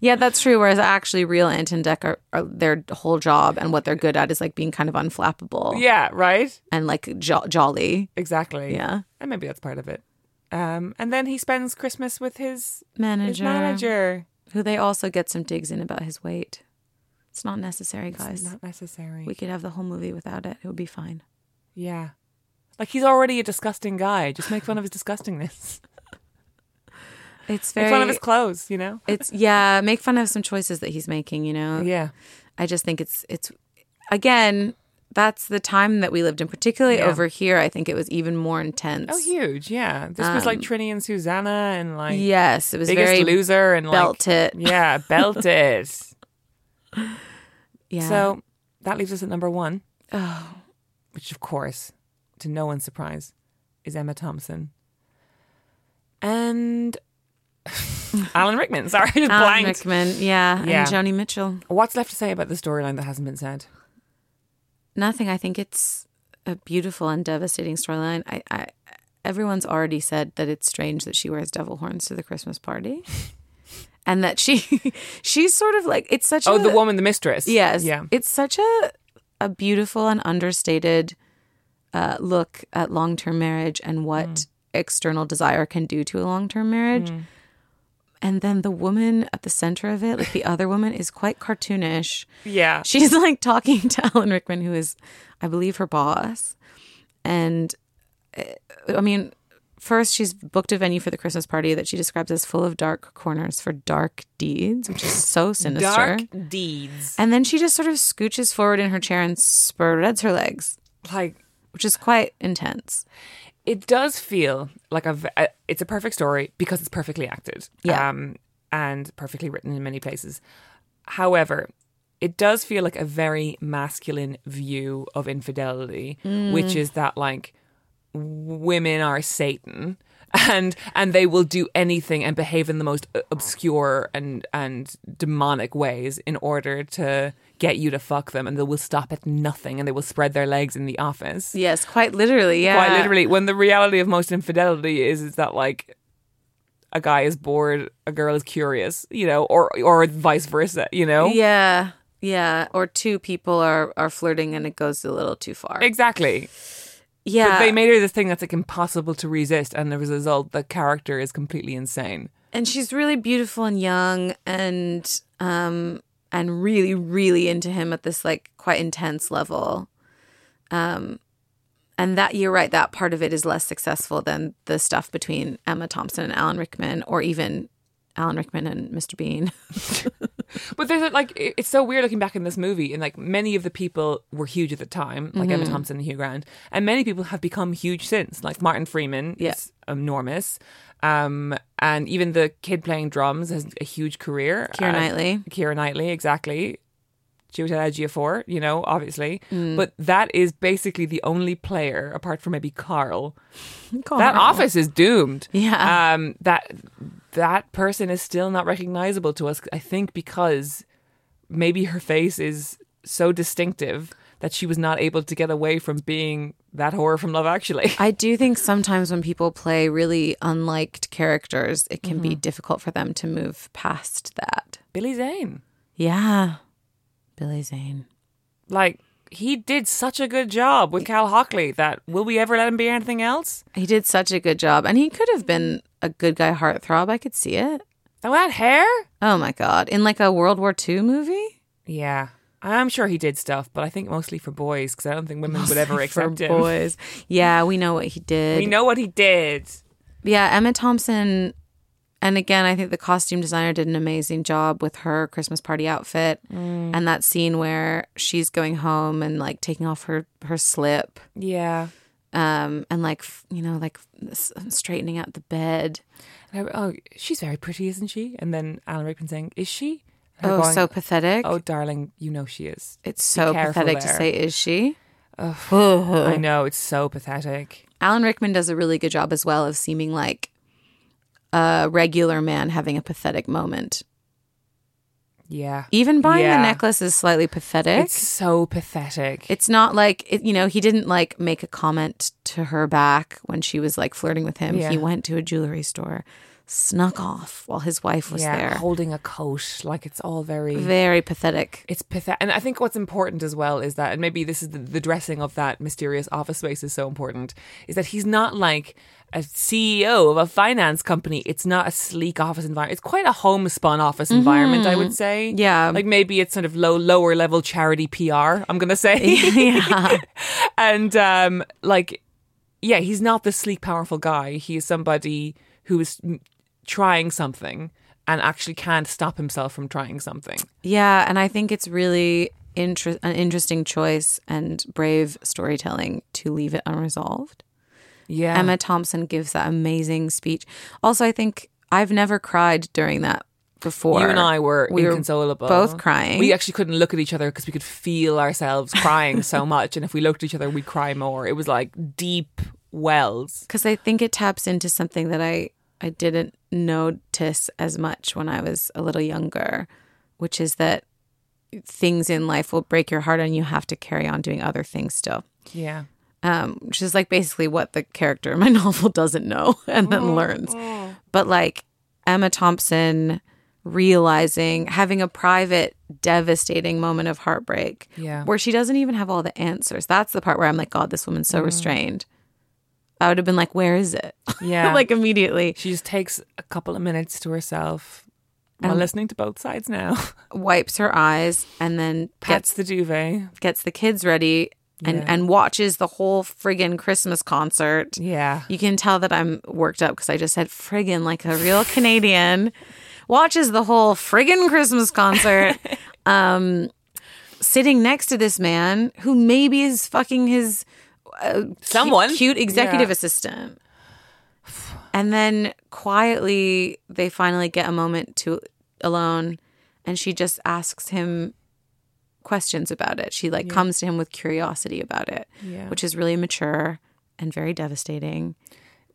yeah that's true whereas actually real ant and dec are, are their whole job and what they're good at is like being kind of unflappable yeah, right. and like jo- jolly Exactly. Yeah. and maybe that's part of it. Um, and then he spends Christmas with his his manager, manager. who they also get some digs in about his weight it's not necessary guys It's Not necessary. we could have the whole movie without it it would be fine Yeah. Like he's already a disgusting guy. Just make fun of his disgustingness. it's very Make fun of his clothes, you know? it's yeah make fun of some choices that he's making you know Yeah. i just think it's it's again that's the time that we lived in particularly Yeah. over here i think it was even more intense Oh, huge. Yeah. This was like um, Trinny and Susannah and like yes it was Biggest very Loser and belt like it Yeah, belt it. yeah So that leaves us at number one, oh, which of course, to no one's surprise, is Emma Thompson. And Alan Rickman. Sorry, I just Alan blanked. Rickman, yeah, Yeah. and Joni Mitchell. What's left to say about the storyline that hasn't been said? Nothing. I think it's a beautiful and devastating storyline. I, I, everyone's already said that it's strange that she wears devil horns to the Christmas party, and that she, she's sort of like it's such. A Oh, a, the woman, the mistress. Yes. Yeah. It's such a a beautiful and understated uh, look at long term marriage and what Mm. external desire can do to a long term marriage. And then the woman at the center of it, like the other woman, is quite cartoonish. Yeah. She's like talking to Alan Rickman, who is, I believe, her boss. And uh, I mean, first, she's booked a venue for the Christmas party that she describes as full of dark corners for dark deeds, which is so sinister. Dark deeds. And then she just sort of scooches forward in her chair and spreads her legs, Like which is quite intense. It does feel like a, a- it's a perfect story because it's perfectly acted Yeah. um, and perfectly written in many places however it does feel like a very masculine view of infidelity which is that like women are satan and and they will do anything and behave in the most obscure and and demonic ways in order to get you to fuck them and they will stop at nothing and they will spread their legs in the office Yes, quite literally. Yeah. quite literally when the reality of most infidelity is is that like a guy is bored a girl is curious you know or or vice versa you know Yeah. Yeah. Or two people are, are flirting and it goes a little too far. exactly yeah. but they made her this thing that's like impossible to resist and as a result the character is completely insane and she's really beautiful and young and um and really really into him at this like quite intense level um and that you're right that part of it is less successful than the stuff between Emma Thompson and Alan Rickman or even Alan Rickman and Mr. Bean. But there's a, like it's so weird looking back in this movie, and like many of the people were huge at the time, like Emma Mm-hmm. Thompson and Hugh Grant, and many people have become huge since. Like Martin Freeman Yeah. is enormous, um, and even the kid playing drums has a huge career. Keira Uh, Knightley. Keira Knightley, exactly. She was at Chiwetel Ejiofor, you know, obviously, Mm. but that is basically the only player apart from maybe Karl. That office is doomed. Yeah. Um, that that person is still not recognizable to us. I think because maybe her face is so distinctive that she was not able to get away from being that horror from Love Actually. I do think sometimes when people play really unliked characters, it can Mm-hmm. be difficult for them to move past that. Billy Zane, Yeah. Billy Zane. like he did such a good job with Cal Hockley. That will we ever let him be anything else? He did such a good job. And he could have been a good guy heartthrob. I could see it. Oh, that hair. Oh my God. In like a World War II movie? Yeah. I'm sure he did stuff, but I think mostly for boys because I don't think women would ever For accept him. boys. Yeah, we know what he did. We know what he did. Yeah, Emma Thompson. And again, I think the costume designer did an amazing job with her Christmas party outfit Mm. and that scene where she's going home and like taking off her her slip Yeah. um and like you know like straightening out the bed. I, oh, she's very pretty, isn't she? And then Alan Rickman saying, "Is she?" Her Oh, going, so pathetic. Oh, darling, you know she is. it's so pathetic to say, is she? I know it's so pathetic. Alan Rickman does a really good job as well of seeming like a regular man having a pathetic moment. Yeah, Even buying Yeah. the necklace is slightly pathetic. it's so pathetic. It's not like it, you know he didn't like make a comment to her back when she was like flirting with him. Yeah. He went to a jewelry store, snuck off while his wife was yeah, there. holding a coat, like it's all very. Very pathetic. it's pathetic. And I think what's important as well is that, and maybe this is the, the dressing of that mysterious office space is so important, is that he's not like a CEO of a finance company. It's not a sleek office environment. It's quite a homespun office environment, I would say. Mm-hmm. Yeah. Like maybe it's sort of low, lower level charity PR, I'm going to say. yeah. and um, like, yeah, he's not the sleek, powerful guy. He is somebody who is trying something and actually can't stop himself from trying something. Yeah, and I think it's really inter- an interesting choice and brave storytelling to leave it unresolved. Yeah. Emma Thompson gives that amazing speech. Also, I think I've never cried during that before. You and I were We were inconsolable. both crying. We actually couldn't look at each other because we could feel ourselves crying so much. And if we looked at each other, we'd cry more. It was like deep wells. because I think it taps into something that I I didn't notice as much when I was a little younger, which is that things in life will break your heart and you have to carry on doing other things still. Yeah. um, which is like basically what the character in my novel doesn't know and then learns. But like Emma Thompson realizing, having a private, devastating moment of heartbreak Yeah. where she doesn't even have all the answers. That's the part where I'm like, God, this woman's so restrained. I would have been like, where is it? Yeah. like immediately She just takes a couple of minutes to herself while listening to both sides now. wipes her eyes and then Pats gets the duvet. gets the kids ready and, Yeah. and watches the whole friggin' Christmas concert. Yeah. You can tell that I'm worked up because I just said friggin' like a real Canadian. Watches the whole friggin' Christmas concert. um, sitting next to this man who maybe is fucking his Someone. cute executive Yeah. assistant. And then quietly, they finally get a moment to alone, and she just asks him questions about it. She like comes to him with curiosity about it, Yeah. which is really mature and very devastating.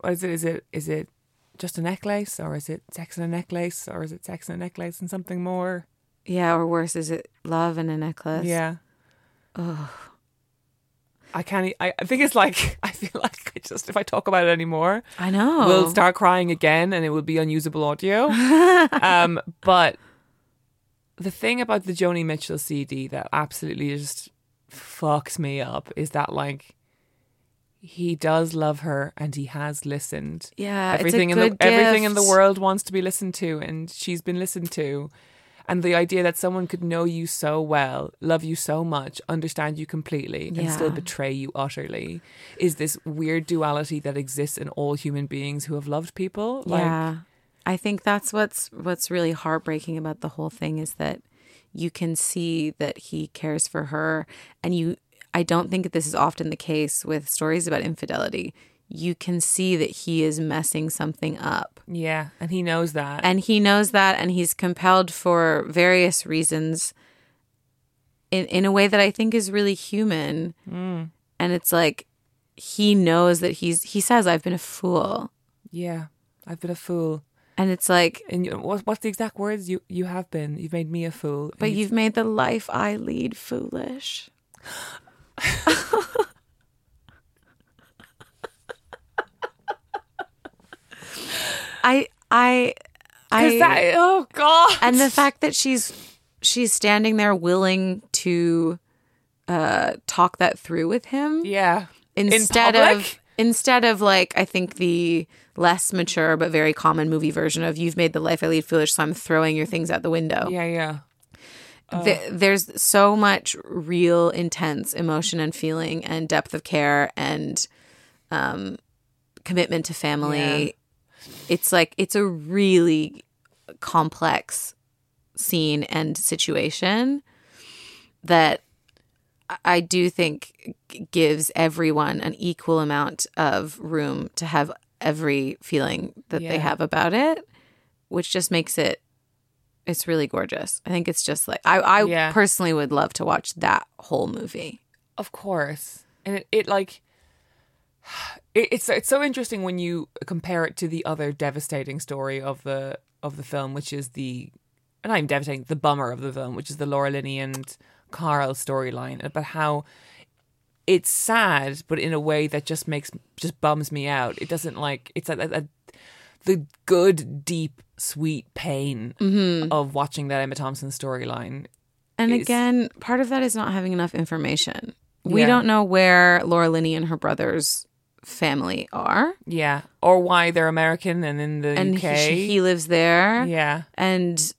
What is it? Is it is it just a necklace or is it sex and a necklace or is it sex and a necklace and something more? Yeah, or worse, is it love and a necklace? Yeah. I can't. I think it's like I feel like I just if I talk about it anymore, I know. we'll start crying again, and it will be unusable audio. um, but the thing about the Joni Mitchell CD that absolutely just fucks me up is that like he does love her and he has listened. Yeah, everything in the good everything in the world wants to be listened to, and she's been listened to. And the idea that someone could know you so well, love you so much, understand you completely, and still betray you utterly is this weird duality that exists in all human beings who have loved people. Like, yeah. I think that's what's what's really heartbreaking about the whole thing is that you can see that he cares for her and you I don't think that this is often the case with stories about infidelity. You can see that he is messing something up. yeah, and he knows that. And he knows that and he's compelled for various reasons in in a way that I think is really human. Mm. And it's like he knows that he's he says I've been a fool. yeah, I've been a fool. And it's like And you, what, what's the exact words? You you have been. You've made me a fool. But And you've made the life I lead foolish. I I I oh god! and the fact that she's she's standing there willing to uh talk that through with him yeah, instead in of instead of like I think the less mature but very common movie version of you've made the life I lead foolish so I'm throwing your things out the window. yeah, yeah. Th- there's so much real intense emotion and feeling and depth of care and um, commitment to family. It's like it's a really complex scene and situation that I- do think gives everyone an equal amount of room to have every feeling that they have about it, which just makes it it's really gorgeous. I think it's just like I I Yeah. personally would love to watch that whole movie. Of course, and it, it like it's it's so interesting when you compare it to the other devastating story of the of the film, which is the and I'm devastating, the bummer of the film, which is the Laura Linney and Karl storyline about how it's sad, but in a way that just makes just bums me out. It doesn't like it's a, a, a the good, deep, sweet pain mm-hmm. of watching that Emma Thompson storyline. And is- again, part of that is not having enough information. We Yeah. don't know where Laura Linney and her brother's family are, Yeah, or why they're American and in the and UK. he, he lives there. yeah, and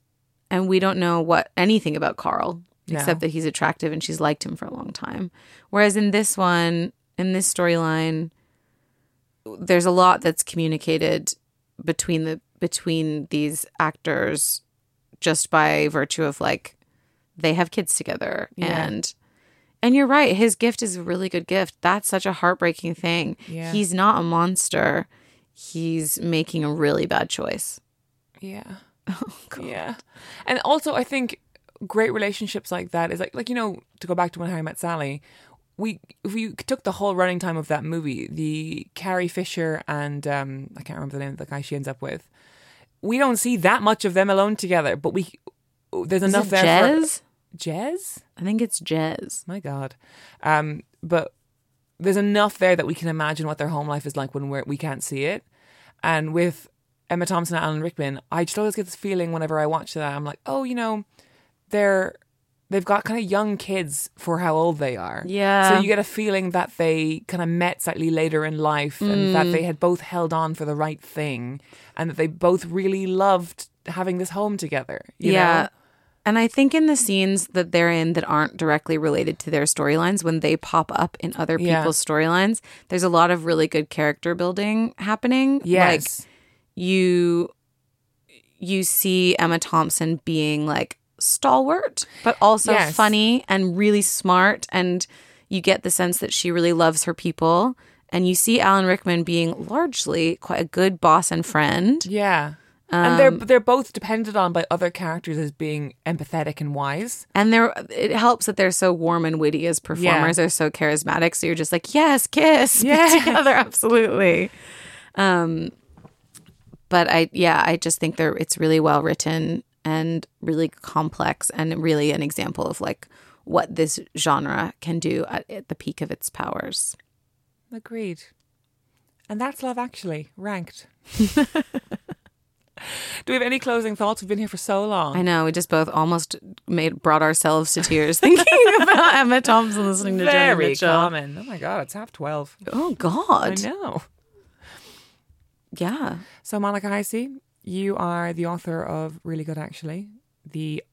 and we don't know what anything about Karl No. except that he's attractive and she's liked him for a long time. Whereas in this one, in this storyline, there's a lot that's communicated between the between these actors just by virtue of like they have kids together Yeah. and and you're right his gift is a really good gift that's such a heartbreaking thing Yeah. he's not a monster he's making a really bad choice yeah, Oh, yeah. And also, I think great relationships like that is like like you know to go back to when Harry met Sally. We if we took the whole running time of that movie, the Carrie Fisher and um, I can't remember the name of the guy she ends up with. We don't see that much of them alone together, but we there's Is enough it there. Jez? For, Jez? I think it's Jez. My God. Um, but there's enough there that we can imagine what their home life is like when we're, we can't see it. And with Emma Thompson and Alan Rickman, I just always get this feeling whenever I watch that. I'm like, oh, you know, they're they've got kind of young kids for how old they are. Yeah. So you get a feeling that they kind of met slightly later in life and that they had both held on for the right thing and that they both really loved having this home together. you yeah. know? And I think in the scenes that they're in that aren't directly related to their storylines, when they pop up in other Yeah. people's storylines, there's a lot of really good character building happening. Yes. Like you you see Emma Thompson being like stalwart, but also Yes. funny and really smart and you get the sense that she really loves her people. And you see Alan Rickman being largely quite a good boss and friend. Yeah. Um, and they're they're both depended on by other characters as being empathetic and wise. And they're it helps that they're so warm and witty as performers. They're so charismatic. So you're just like, yes, kiss, Yeah. together, absolutely. Um, but I, yeah, I just think they're it's really well written and really complex and really an example of like what this genre can do at, at the peak of its powers. Agreed. And that's Love Actually ranked. Do we have any closing thoughts? We've been here for so long. I know we just both almost made brought ourselves to tears thinking about Emma Thompson listening to Very Mitchell. common. Oh my god, it's half twelve. Oh god, I know. yeah. So Monica Heisey, you are the author of Really Good Actually, the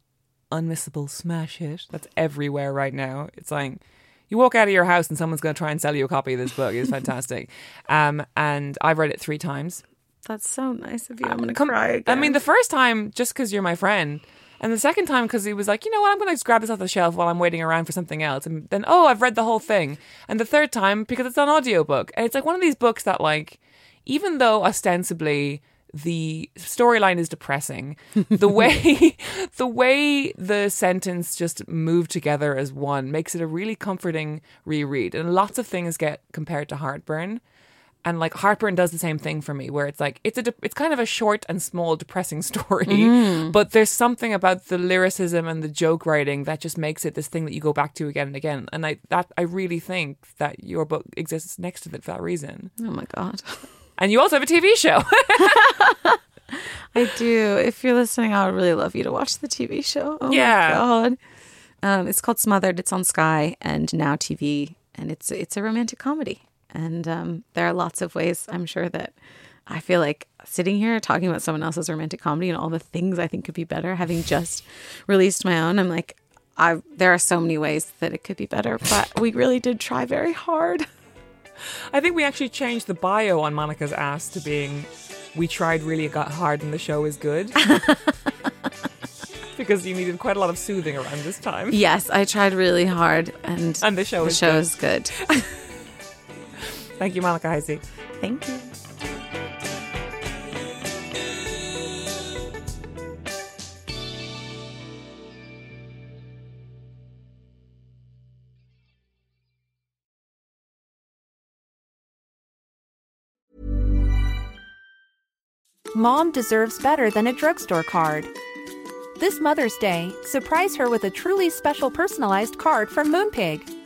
unmissable smash hit that's everywhere right now. It's like you walk out of your house and someone's going to try and sell you a copy of this book. It's fantastic. um, and I've read it three times. That's so nice of you. I'm gonna Come- cry again. I mean, the first time just because you're my friend, and the second time because he was like, you know what, I'm going to just grab this off the shelf while I'm waiting around for something else, and then oh, I've read the whole thing, and the third time because it's an audiobook, and it's like one of these books that like, even though ostensibly the storyline is depressing, the way the way the sentence just move together as one makes it a really comforting reread, and lots of things get compared to Heartburn and like Heartburn does the same thing for me, where it's like it's a de- it's kind of a short and small depressing story, but there's something about the lyricism and the joke writing that just makes it this thing that you go back to again and again. And I that I really think that your book exists next to it for that reason. oh my god, And you also have a TV show. I do. If you're listening, I would really love you to watch the TV show. Oh Yeah. my god, um, it's called Smothered. It's on Sky and Now TV, and it's it's a romantic comedy. And um, there are lots of ways. I'm sure that I feel like sitting here talking about someone else's romantic comedy and all the things I think could be better. Having just released my own, I'm like, I there are so many ways that it could be better, but we really did try very hard. I think we actually changed the bio on Monica's ass to being "We tried really got hard and the show is good." because you needed quite a lot of soothing around this time. Yes, I tried really hard, and And the show the is show good. is good. Thank you, Monica Heisey. Thank you. Mom deserves better than a drugstore card. This Mother's Day, surprise her with a truly special personalized card from Moonpig.